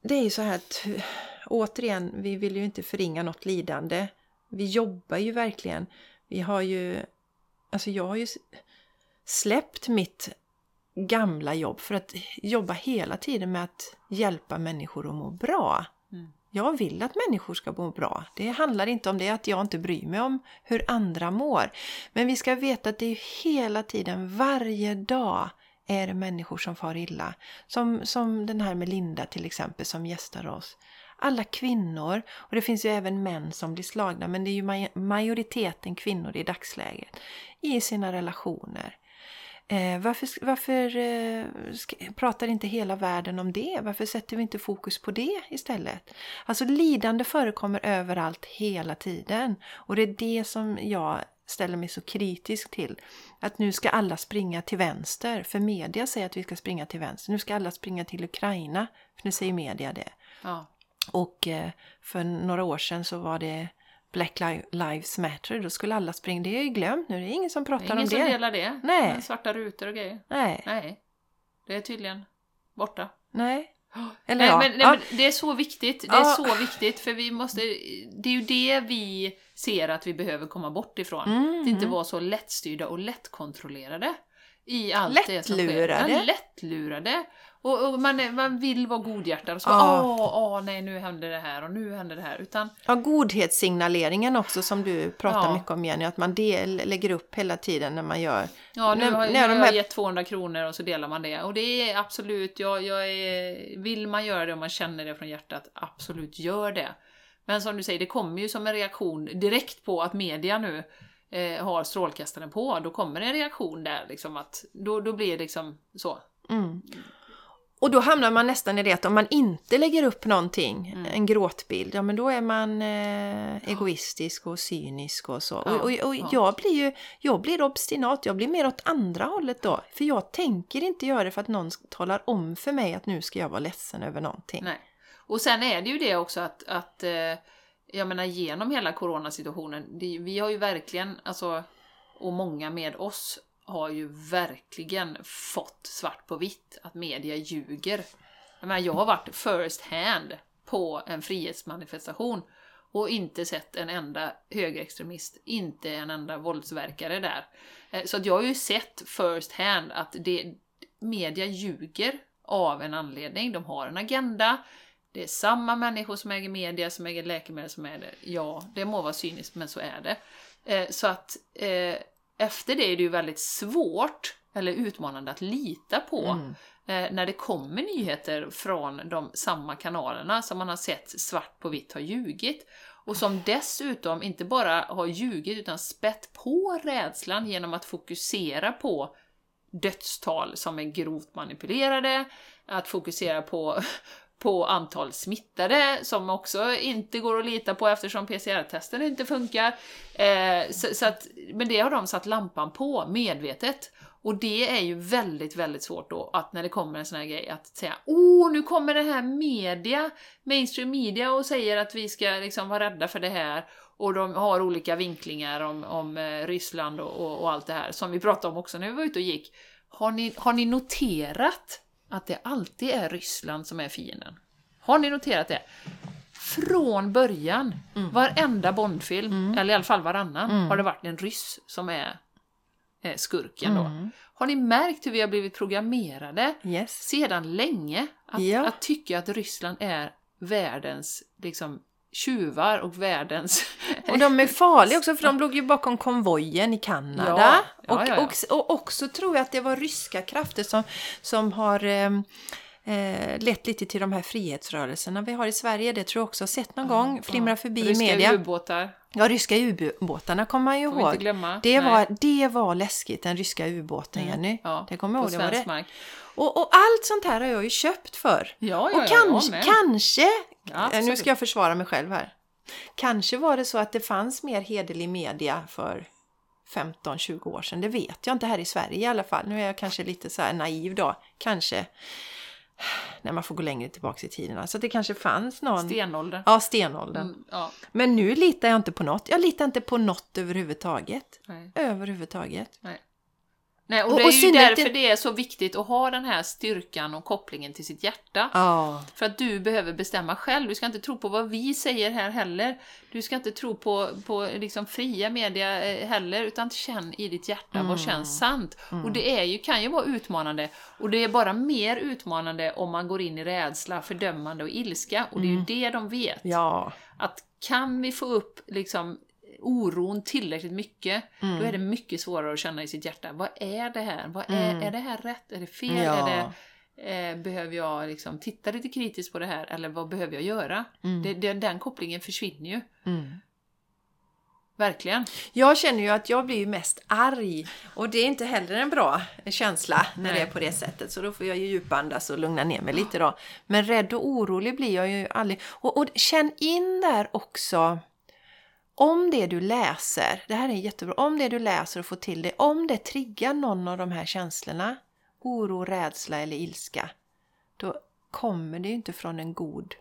det är ju så här att återigen, vi vill ju inte förringa något lidande. Vi jobbar ju verkligen. Vi har ju, alltså jag har ju släppt mitt gamla jobb för att jobba hela tiden med att hjälpa människor att må bra. Mm. Jag vill att människor ska må bra. Det handlar inte om det att jag inte bryr mig om hur andra mår. Men vi ska veta att det är hela tiden, varje dag är det människor som far illa. Som, som den här med Linda till exempel som gästar oss. Alla kvinnor, och det finns ju även män som blir slagna, men det är ju majoriteten kvinnor i dagsläget. I sina relationer. Eh, varför varför eh, ska, pratar inte hela världen om det? Varför sätter vi inte fokus på det istället? Alltså lidande förekommer överallt hela tiden. Och det är det som jag ställer mig så kritisk till. Att nu ska alla springa till vänster. För media säger att vi ska springa till vänster. Nu ska alla springa till Ukraina. För nu säger media det. Ja. Och eh, för några år sedan så var det Black Li- Lives Matter. Då skulle alla springa. Det är ju glömt nu. Det är ingen som Det pratar är ingen om som det. delar det. Nej. Svarta rutor och grejer. Nej. Nej. Det är tydligen borta. Nej. Eller Nej, ja. men, nej, ja. men det är så viktigt. Det är Ja. så viktigt för vi måste... Det är ju det vi ser att vi behöver komma bort ifrån. Mm, Att inte vara så lättstyrda och lättkontrollerade. I allt det som sker. Lättlurade. Ja, lättlurade. Och, och man, är- man vill vara godhjärtad och så Ja. åh, åh, nej nu händer det här och nu händer det här. Utan Ja, godhetssignaleringen också som du pratar Ja. mycket om Jenny, att man del, lägger upp hela tiden när man gör... Ja, nu När- har, när har de jag här- gett 200 kronor och så delar man det. Och det är absolut, jag, jag är, vill man göra det och man känner det från hjärtat, absolut gör det. Men som du säger, det kommer ju som en reaktion direkt på att media nu eh, har strålkastaren på. Då kommer en reaktion där, liksom att då, då blir det liksom så. Mm. Och då hamnar man nästan i det att om man inte lägger upp någonting, Mm. en gråtbild, ja men då är man eh, egoistisk och cynisk och så. Ja, och och, och ja. jag blir ju jag blir obstinat, jag blir mer åt andra hållet då. För jag tänker inte göra det för att någon talar om för mig att nu ska jag vara ledsen över någonting. Nej. Och sen är det ju det också att, att eh, jag menar genom hela coronasituationen, det, vi har ju verkligen, alltså, och många med oss har ju verkligen fått svart på vitt att media ljuger. Jag menar, jag har varit first hand på en frihetsmanifestation och inte sett en enda högerextremist, inte en enda våldsverkare där. Eh, så att jag har ju sett first hand att det, media ljuger av en anledning. De har en agenda. Det är samma människor som äger media, som äger läkemedel, som äger... Ja, det må vara cyniskt, men så är det. Eh, så att eh, efter det är det ju väldigt svårt, eller utmanande, att lita på Mm. eh, när det kommer nyheter från de samma kanalerna som man har sett svart på vitt har ljugit. Och som dessutom inte bara har ljugit utan spett på rädslan genom att fokusera på dödstal som är grovt manipulerade, att fokusera på, på antal smittade som också inte går att lita på eftersom PCR-testen inte funkar. Eh, så, så att, men det har de satt lampan på medvetet. Och det är ju väldigt, väldigt svårt då att när det kommer en sån här grej att säga Åh, nu kommer det här media, mainstream media och säger att vi ska liksom vara rädda för det här och de har olika vinklingar om, om eh, Ryssland och, och, och allt det här som vi pratade om också när vi var ute och gick. Har ni, har ni noterat att det alltid är Ryssland som är fienden? Har ni noterat det? Från början, mm. varenda Bondfilm, mm. eller i alla fall varannan, mm. har det varit en ryss som är eh, skurken då. Mm. Har ni märkt hur vi har blivit programmerade Yes. sedan länge att, Ja. att tycka att Ryssland är världens liksom, tjuvar och världens... Och de är farliga också för de låg ju bakom konvojen i Kanada. Ja, ja, och, ja. Och, och också tror jag att det var ryska krafter som, som har eh, eh, lett lite till de här frihetsrörelserna vi har i Sverige. Det tror jag också har sett någon gång, flimra förbi i Ryska media. ubåtar, Ja, ryska ubåtarna kommer man ju får ihåg. Det Nej. var, det var läskigt, den ryska ubåten Jenny. Ja, det kommer jag på ihåg. Var svensk mark. Och, och allt sånt här har jag ju köpt för. Ja, ja, och kanske, kanske Ja, Eh, nu ska jag försvara mig själv här. Kanske var det så att det fanns mer hederlig media för 15-20 år sedan. Det vet jag inte här i Sverige i alla fall. Nu är jag kanske lite så naiv då. Kanske. När man får gå längre tillbaka i tiden. Alltså att det kanske fanns någon... Stenåldern. Ja, stenåldern. Mm, ja, Men nu litar jag inte på något. Jag litar inte på något överhuvudtaget. nej, överhuvudtaget. nej. Nej, och, Och- det är och ju därför det- det är så viktigt att ha den här styrkan och kopplingen till sitt hjärta. Ja. För att du behöver bestämma själv. Du ska inte tro på vad vi säger här heller. Du ska inte tro på, på liksom fria media eh, heller, utan känn i ditt hjärta vad känns sant. Och det är ju, kan ju vara utmanande. Och det är bara mer utmanande om man går in i rädsla, fördömande och ilska. Och det är ju det de vet. Ja. Att kan vi få upp liksom oron tillräckligt mycket, Mm. då är det mycket svårare att känna i sitt hjärta. Vad är det här? Vad är, är det här rätt? Är det fel? Ja. Är det, eh, behöver jag liksom titta lite kritiskt på det här? Eller vad behöver jag göra? Det, det, den kopplingen försvinner ju. Mm. Verkligen. Jag känner ju att jag blir mest arg och det är inte heller en bra känsla när det Nej. är på det sättet. Så då får jag ju djupandas och lugna ner mig lite då. Men rädd och orolig blir jag ju aldrig. Och, och känn in där också om det du läser, det här är jättebra, om det du läser och får till det, om det triggar någon av de här känslorna, oro, rädsla eller ilska, då kommer det ju inte från en god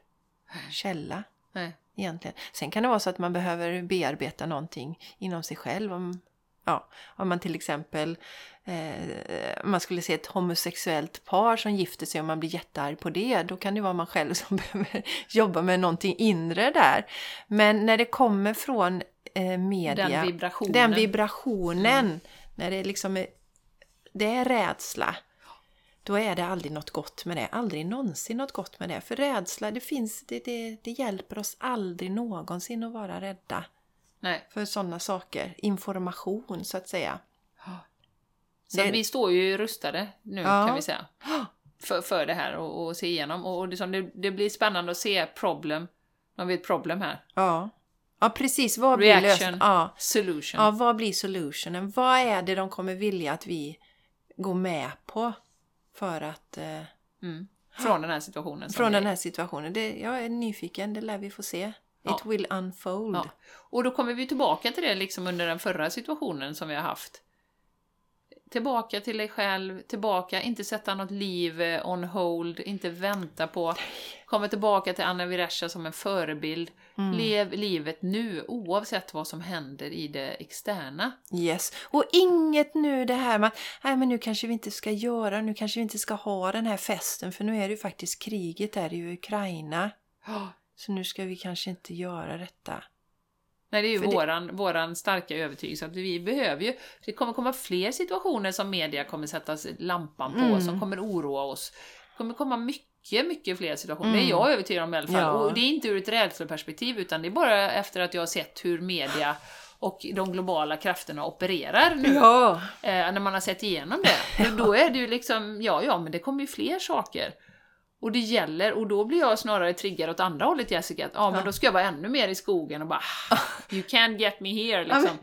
källa Nej. egentligen. Sen kan det vara så att man behöver bearbeta någonting inom sig själv. Om, ja, om man till exempel eh, man skulle se ett homosexuellt par som gifter sig och man blir jättearg på det, då kan det vara man själv som behöver jobba med någonting inre där. Men när det kommer från eh, media, Den vibrationen. den vibrationen när det liksom är, det är rädsla, då är det aldrig något gott med det. Aldrig någonsin något gott med det. För rädsla, det finns, det, det, det hjälper oss aldrig någonsin att vara rädda Nej. för sådana saker. Information, så att säga. Så Det- vi står ju rustade nu Ja. kan vi säga. För, för det här och, och se igenom. Och, och det, som det, det blir spännande att se problem. Har vi ett problem här. Ja, ja precis. Vad blir Reaction. lösningen? Ja. Solution. ja, vad blir solutionen? Vad är det de kommer vilja att vi går med på för att... Eh, Mm. Från den här situationen. från vi- den här situationen. Det, jag är nyfiken, det lär vi få se. Ja. Will unfold. Ja. Och då kommer vi tillbaka till det liksom under den förra situationen som vi har haft. Tillbaka till dig själv, tillbaka, inte sätta något liv eh, on hold, inte vänta på. Komma tillbaka till Anna Viresha som en förebild. Mm. Lev livet nu oavsett vad som händer i det externa. Yes. Och inget nu det här med att nej, men nu kanske vi inte ska göra, nu kanske vi inte ska ha den här festen för nu är det ju faktiskt kriget där i Ukraina. Så nu ska vi kanske inte göra detta. Nej, det är ju För det- våran, våran starka övertygelse att vi behöver ju... Det kommer komma fler situationer som media kommer sätta lampan på, Mm. som kommer oroa oss. Det kommer komma mycket, mycket fler situationer. Mm. Det är jag övertygad om i alla fall. Ja. Och det är inte ur ett rädsloperspektiv, utan det är bara efter att jag har sett hur media och de globala krafterna opererar nu. Ja! Eh, när man har sett igenom det. Då är det ju liksom, ja, ja, men det kommer ju fler saker. Och det gäller, och då blir jag snarare triggad åt andra hållet Jessica, att ja, men Ja. då ska jag vara ännu mer i skogen och bara You can't get me here liksom.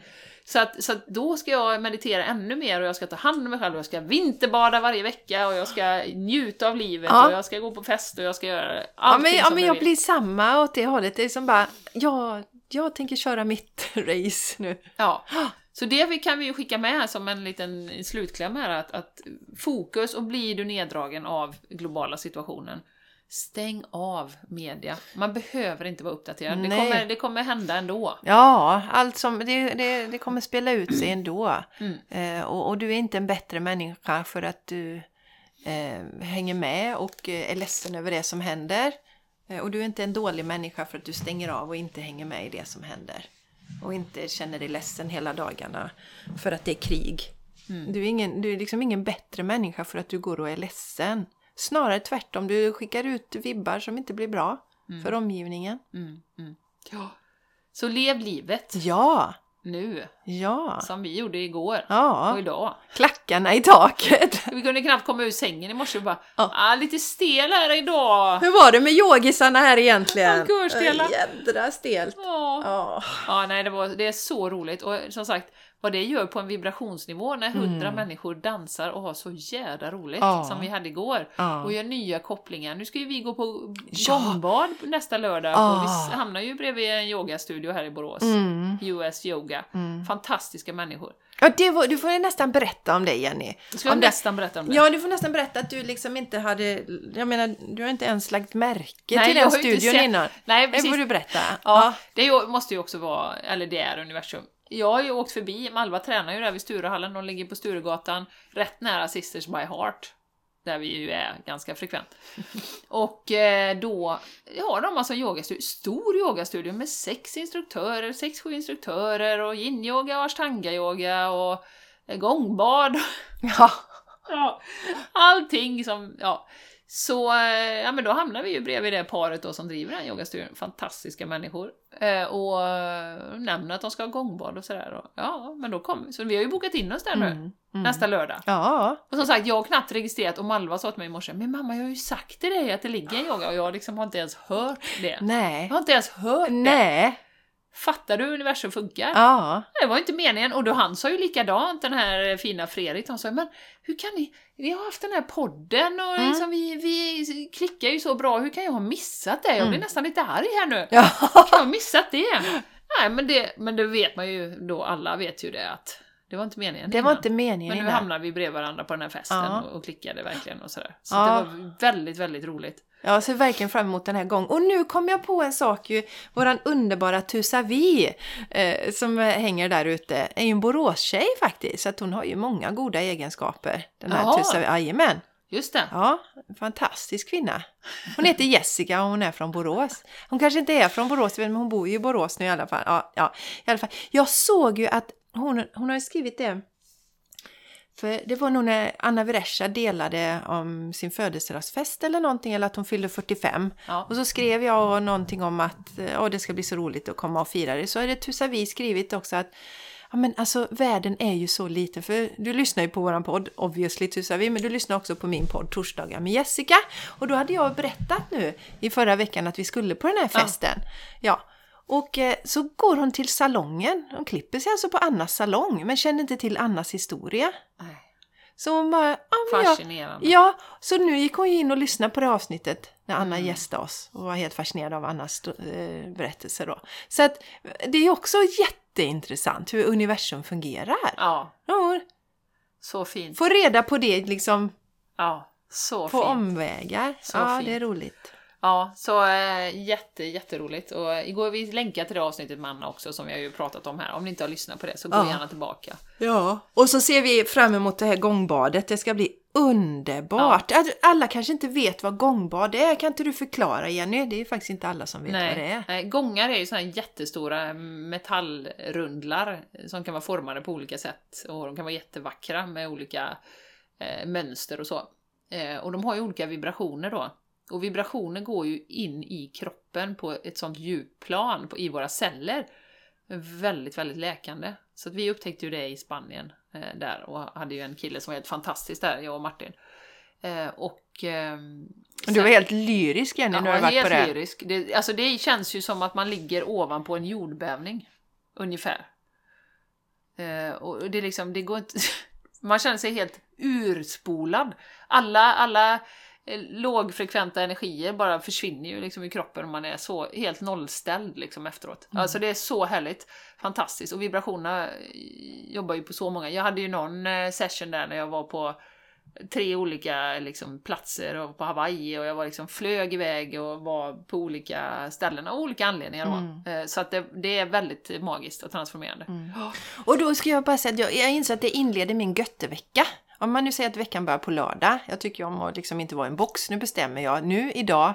Så att, så att då ska jag meditera ännu mer och jag ska ta hand om mig själv och jag ska vinterbada varje vecka och jag ska njuta av livet Ja. och jag ska gå på fest och jag ska göra Ja, allting men, ja, men jag jag vill. blir samma åt det hållet. Det är som bara, ja, jag tänker köra mitt race nu. Ja. Så det vi- kan vi ju skicka med som en liten slutkläm här, att, att fokus och blir du neddragen av globala situationen, stäng av media. Man behöver inte vara uppdaterad. Det kommer, det kommer hända ändå. Ja, allt som, det, det, det kommer spela ut sig ändå. Mm. Eh, och, och du är inte en bättre människa för att du eh, hänger med och eh, är ledsen över det som händer. Eh, och du är inte en dålig människa för att du stänger av och inte hänger med i det som händer. Och inte känner dig ledsen hela dagarna för att det är krig. Mm. Du, är ingen, du är liksom ingen bättre människa för att du går och är ledsen. Snarare tvärtom, du skickar ut vibbar som inte blir bra för omgivningen. Mm, mm. Ja. Så lev livet Ja, nu, ja, som vi gjorde igår och ja. idag. Klackarna i taket. Vi kunde knappt komma ur sängen i morse och bara Ja. ah, lite stel här idag. Hur var det med yogisarna här egentligen? Ja, görstela. Jädra stelt. Ja. Ja. Ja, nej, det, var, det är så roligt. Och som sagt, vad det gör på en vibrationsnivå när hundra människor dansar och har så jädra roligt, Mm. Ja. som vi hade igår. Ja. Och gör nya kopplingar. Nu ska ju vi gå på Ja. gångbad nästa lördag. Ja. Och vi hamnar ju bredvid en yogastudio här i Borås. Mm. US Yoga. Mm. Fantastiska människor. Ja, det var, du får nästan berätta om det Jenny. Ska jag Om det- nästan berätta om det? Ja, du får nästan berätta att du liksom inte hade, jag menar, du har inte ens lagt märke Nej, till den studion innan. Nej, Det precis. får du berätta. Ja, det är ju- måste ju också vara, eller det är universum. Jag har ju åkt förbi, Malva tränar ju där vid Sturehallen, de ligger på Sturegatan, rätt nära Sisters by Heart. Där vi ju är ganska frekvent. Och eh, då har de alltså en yogastudio, stor yogastudio med sex instruktörer, sex, sju instruktörer och yin-yoga och ashtanga-yoga och gångbad. Ja. Ja, allting som, ja. Så, eh, ja men då hamnar vi ju bredvid det paret då som driver den yogastudion. Fantastiska människor. Eh, och eh, nämner att de ska ha gångbad och sådär. Ja, men då kommer vi. Så vi har ju bokat in oss där nu. Mm. Mm. Nästa lördag. Ja. Och som sagt, jag har knappt registrerat och Malva sa till mig i morse Men mamma, jag har ju sagt till dig att det ligger en yoga och jag liksom har inte ens hört det. Jag Nej. har inte ens hört det. Fattar du hur universum funkar? Ja. Det var inte meningen. Och då han sa ju likadant, den här fina Fredrik. Han sa men hur kan ni... Vi har haft den här podden och Mm. liksom vi, vi klickar ju så bra. Hur kan jag ha missat det? Jag blir Mm. nästan lite arg här nu. Ja. Hur kan jag ha missat det? Nej, men det, men det vet man ju då. Alla vet ju det att det var inte meningen Det var innan. inte meningen Men nu innan. hamnar vi bredvid varandra på den här festen Ja. och, och klickade verkligen och sådär. Så Ja. det var väldigt, väldigt roligt. Jag ser verkligen fram emot den här gången. Och nu kom jag på en sak ju. Våran underbara Tusavi eh, som hänger där ute är ju en Boråstjej faktiskt. Så att hon har ju många goda egenskaper. Den här. Tusavi. Jajamän. Just det. Ja, en fantastisk kvinna. Hon heter Jessica och hon är från Borås. Hon kanske inte är från Borås, men hon bor ju i Borås nu i alla fall. Ja, ja, i alla fall. Jag såg ju att hon, hon har skrivit det. För det var nog när Anna Viresha delade om sin födelsedagsfest eller någonting, eller att hon fyllde 45. Ja. Och så skrev jag någonting om att åh, det ska bli så roligt att komma och fira det. Så har det Tusavi skrivit också att Ja men alltså världen är ju så liten, för du lyssnar ju på våran podd, obviously Tusavi, men du lyssnar också på min podd Torsdagar med Jessica. Och då hade jag berättat nu i förra veckan att vi skulle på den här Ja. festen. Ja. Och eh, så går hon till salongen, hon klipper sig alltså på Annas salong, men känner inte till Annas historia. Nej, Så hon bara, ja men jag, Fascinerande. Ja, så nu gick hon in och lyssnade på det avsnittet när Anna Mm. gästade oss och var helt fascinerad av Annas eh, berättelse då. Så att det är också jätteintressant hur universum fungerar. Ja, Ja, så fint. få reda på det liksom Ja, så på fint. omvägar. Så ja, fint. det är roligt. Ja, så äh, jätte, jätteroligt. Och igår vi länkar till det avsnittet med Anna också som vi har ju pratat om här. Om ni inte har lyssnat på det så gå Ja. gärna tillbaka. Ja, och så ser vi fram emot det här gångbadet. Det ska bli underbart. Att Alla kanske inte vet vad gångbad är. Kan inte du förklara Jenny? Det är faktiskt inte alla som vet vad det är. Nej, gångar är ju sådana här jättestora metallrundlar som kan vara formade på olika sätt och de kan vara jättevackra med olika eh, mönster och så. Eh, och de har ju olika vibrationer då. Och vibrationer går ju in i kroppen på ett sånt djupplan på, i våra celler. Väldigt, väldigt läkande. Så att vi upptäckte ju det i Spanien eh, där och hade ju en kille som var helt fantastisk där, jag och Martin. Eh, och... Du sen- var helt lyrisk Jenny när du Ja, varit helt på det. lyrisk. Det, alltså det känns ju som att man ligger ovanpå en jordbävning. Ungefär. Eh, och det är liksom, det går inte... Man känner sig helt urspolad. Alla, alla eh, lågfrekventa energier bara försvinner ju liksom i kroppen och man är så helt nollställd liksom efteråt. Alltså det är så härligt, fantastiskt. Och vibrationerna eh, jobbar ju på så många. Jag hade ju någon eh, session där när jag var på tre olika liksom, platser och på Hawaii och jag var liksom flög iväg och var på olika ställen av olika anledningar då. Eh, Så att det, det är väldigt magiskt och transformerande. Och då ska jag bara säga att jag, jag inser att det inleder min göttevecka. Om man nu säger att veckan börjar på lördag. Jag tycker om att liksom inte vara i en box. Nu bestämmer jag nu idag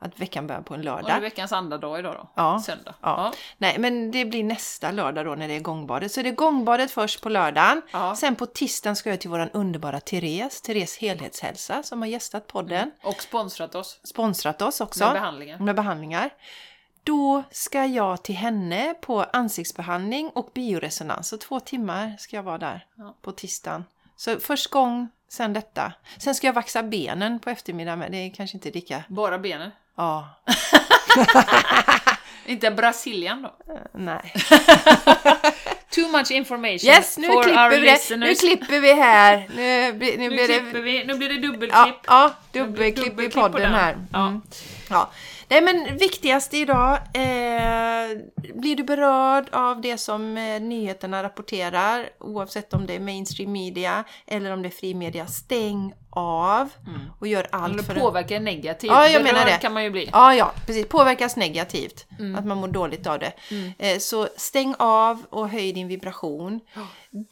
att veckan börjar på en Och det är lördag. veckans andra dag idag då. Ja. Söndag. Ja. Nej, men det blir nästa lördag då när det är gångbadet. Så det är gångbadet först på lördagen. Ja. Sen på tisdagen ska jag till våran underbara Therese, Therese Helhetshälsa, som har gästat podden. Och sponsrat oss Sponsrat oss också. med behandlingar. med behandlingar. Då ska jag till henne på ansiktsbehandling och bioresonans. Så två timmar ska jag vara där Ja. på tisdagen. Så först gång, sen detta. Sen ska jag vaxa benen på eftermiddagen med. Det är kanske inte lika... Bara benen. Ja, Inte Brasilien då. nej. Too much information Yes, nu for our klipper, vi det. nu listeners. klipper vi här. Nu, blir- nu Nu blir det... vi. Nu blir det dubbelklipp. Ja, ja dubbelklipp i dubbelklipp på podden den. här. Ja. Mm. Ja. Nej men viktigast idag, eh, blir du berörd av det som eh, nyheterna rapporterar, oavsett om det är mainstream media eller om det är fri media, stäng av och gör allt det för påverkar negativt. Ja, jag menar det. kan man ju bli. Ja, ja, precis. Påverkas negativt. Mm. Att man mår dåligt av det. Eh, så stäng av och höj din vibration.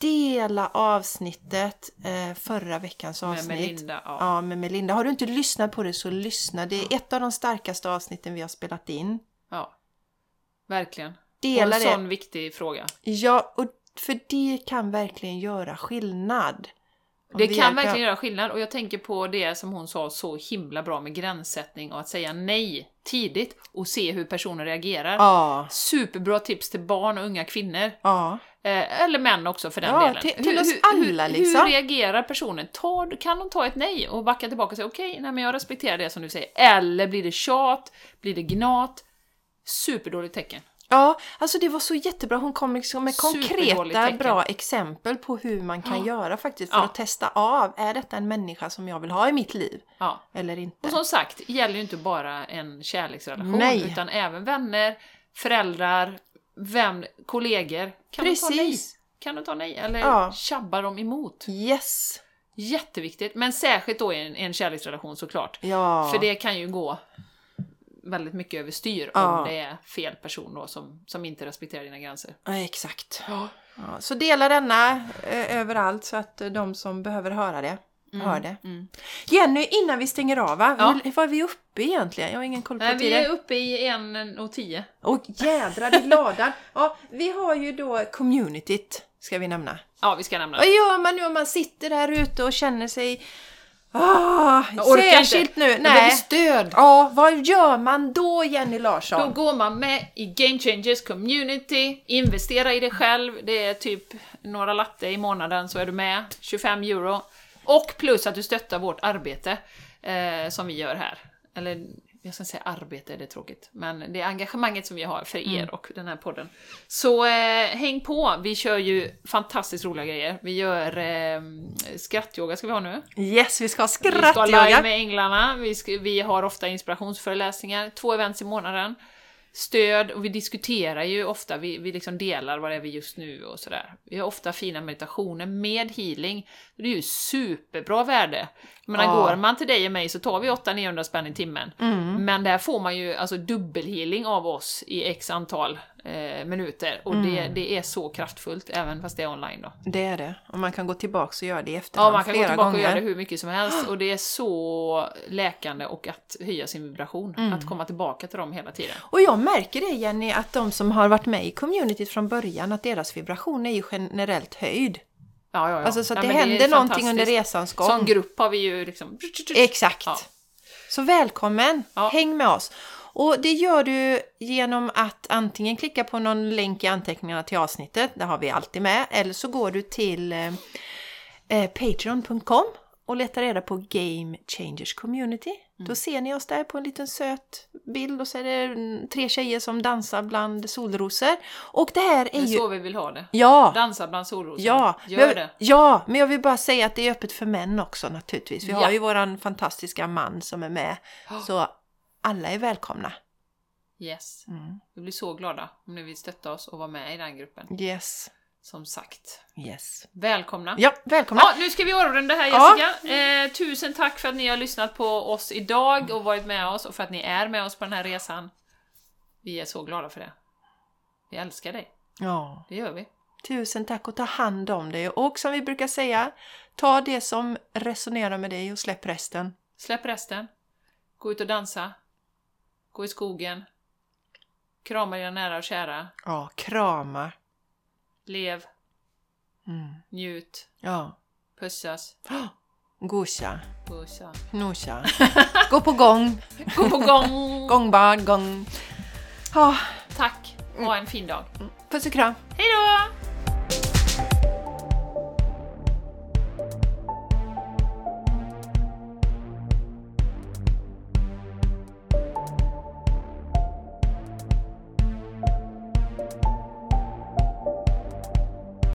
Dela avsnittet, eh, förra veckans Med avsnitt. Melinda. Ja. Ja, med Melinda. Har du inte lyssnat på det så lyssna. Det är ett av de starkaste avsnitten vi har spelat in. ja. Verkligen. Och Dela en det. sån viktig fråga. Ja, och för det kan verkligen göra skillnad. Det vi kan hjälper- verkligen göra skillnad och jag tänker på det som hon sa så himla bra med gränssättning och att säga nej tidigt och se hur personer reagerar. Ja, Superbra tips till barn och unga kvinnor. ja. Eh, eller män också för den Ja, delen. till- till oss alla, hur, liksom. hur reagerar personen? Ta, kan de ta ett nej och backa tillbaka och säga okej, nej men jag respekterar det som du säger. Eller blir det tjat? Blir det gnat? Superdåligt tecken. Ja, alltså det var så jättebra. Hon kom liksom med konkreta bra exempel på hur man kan göra faktiskt för Ja. att testa av. Är detta en människa som jag vill ha i mitt liv? Ja. Eller inte? Och som sagt, det gäller ju inte bara en kärleksrelation, Nej. utan även vänner, föräldrar, vem, kollegor. Kan du ta nej? Precis. Kan du ta nej? Eller Ja. tjabbar de emot? Yes! Jätteviktigt, men särskilt då i en, en kärleksrelation såklart. Ja. För det kan ju gå väldigt mycket överstyr Ja. om det är fel person då som, som inte respekterar dina gränser. Ja, exakt. Ja, så dela denna eh, överallt så att eh, de som behöver höra det, hör det. Mm. Jenny, innan vi stänger av, va? Ja. Hur- vad är vi uppe i egentligen? Jag har ingen koll på Nej, vi tiden. är uppe i en och tio. Och jädrar i ladan! Ja, vi har ju då communityt, ska vi nämna. Ja, vi ska nämna Vad det. gör man nu om man sitter där ute och känner sig... Ah, Jag orkar särskilt inte. nu. Jag behöver Nej. stöd. Ja, vad gör man då Jenny Larsson? Då går man med i Game Changers Community, investera i dig själv, det är typ några latte i månaden så är du med, 25 euro. Och plus att du stöttar vårt arbete eh, som vi gör här. Eller jag ska säga arbete, det är tråkigt. Men det är engagemanget som vi har för er och den här podden. Så eh, häng på, vi kör ju fantastiskt roliga grejer. Vi gör eh, skrattyoga ska vi ha nu. Yes, vi ska ha Vi ska live skrattyoga. med änglarna, vi, ska, vi har ofta inspirationsföreläsningar, två events i månaden. Stöd, och vi diskuterar ju ofta, vi, vi liksom delar vad det är vi just nu och sådär. Vi har ofta fina meditationer med healing. Det är ju superbra värde. Menar, Ja. går man till dig och mig så tar vi 800-900 spänn i timmen. Mm. Men där får man ju alltså dubbelhealing av oss i x antal eh, minuter. Och det, Mm. det är så kraftfullt, även fast det är online då. Det är det. Och man kan gå tillbaka och göra det i efterhand Ja, man kan gå tillbaka gånger. och göra det hur mycket som helst och det är så läkande och att höja sin vibration. Mm. Att komma tillbaka till dem hela tiden. Och jag märker det Jenny, att de som har varit med i communityt från början, att deras vibration är ju generellt höjd. Ja, ja, ja. Alltså så att Nej, det händer någonting under resans gång. Som grupp har vi ju liksom... Exakt. Ja. Så välkommen! Ja. Häng med oss! Och det gör du genom att antingen klicka på någon länk i anteckningarna till avsnittet, där har vi alltid med, eller så går du till eh, eh, patreon.com och letar reda på Game Changers Community. Då ser ni oss där på en liten söt bild och så är det mm, tre tjejer som dansar bland solrosor. Och det här är Det är ju... så vi vill ha det. Ja! Dansa bland solrosor. Ja, Gör men, det. ja, men jag vill bara säga att det är öppet för män också naturligtvis. Vi Ja. har ju våran fantastiska man som är med. Så alla är välkomna. Yes. Mm. Vi blir så glada om ni vill stötta oss och vara med i den gruppen. Yes, Som sagt. yes. Välkomna! Ja, välkomna! Ja, nu ska vi avrunda här Ja. Jessica. Eh, tusen tack för att ni har lyssnat på oss idag och varit med oss och för att ni är med oss på den här resan. Vi är så glada för det. Vi älskar dig. Ja, Det gör vi. tusen tack och ta hand om dig. Och som vi brukar säga, ta det som resonerar med dig och släpp resten. Släpp resten. Gå ut och dansa. Gå i skogen. Krama dina nära och kära. Ja, krama. Lev. Mm. Njut. Ja. Pussas. Gosha, Pussa. nosha. Gå på gång. Gå på gång! Gångbar, gång. Ja, Tack! Ha en fin dag. puss och kram. Hej då!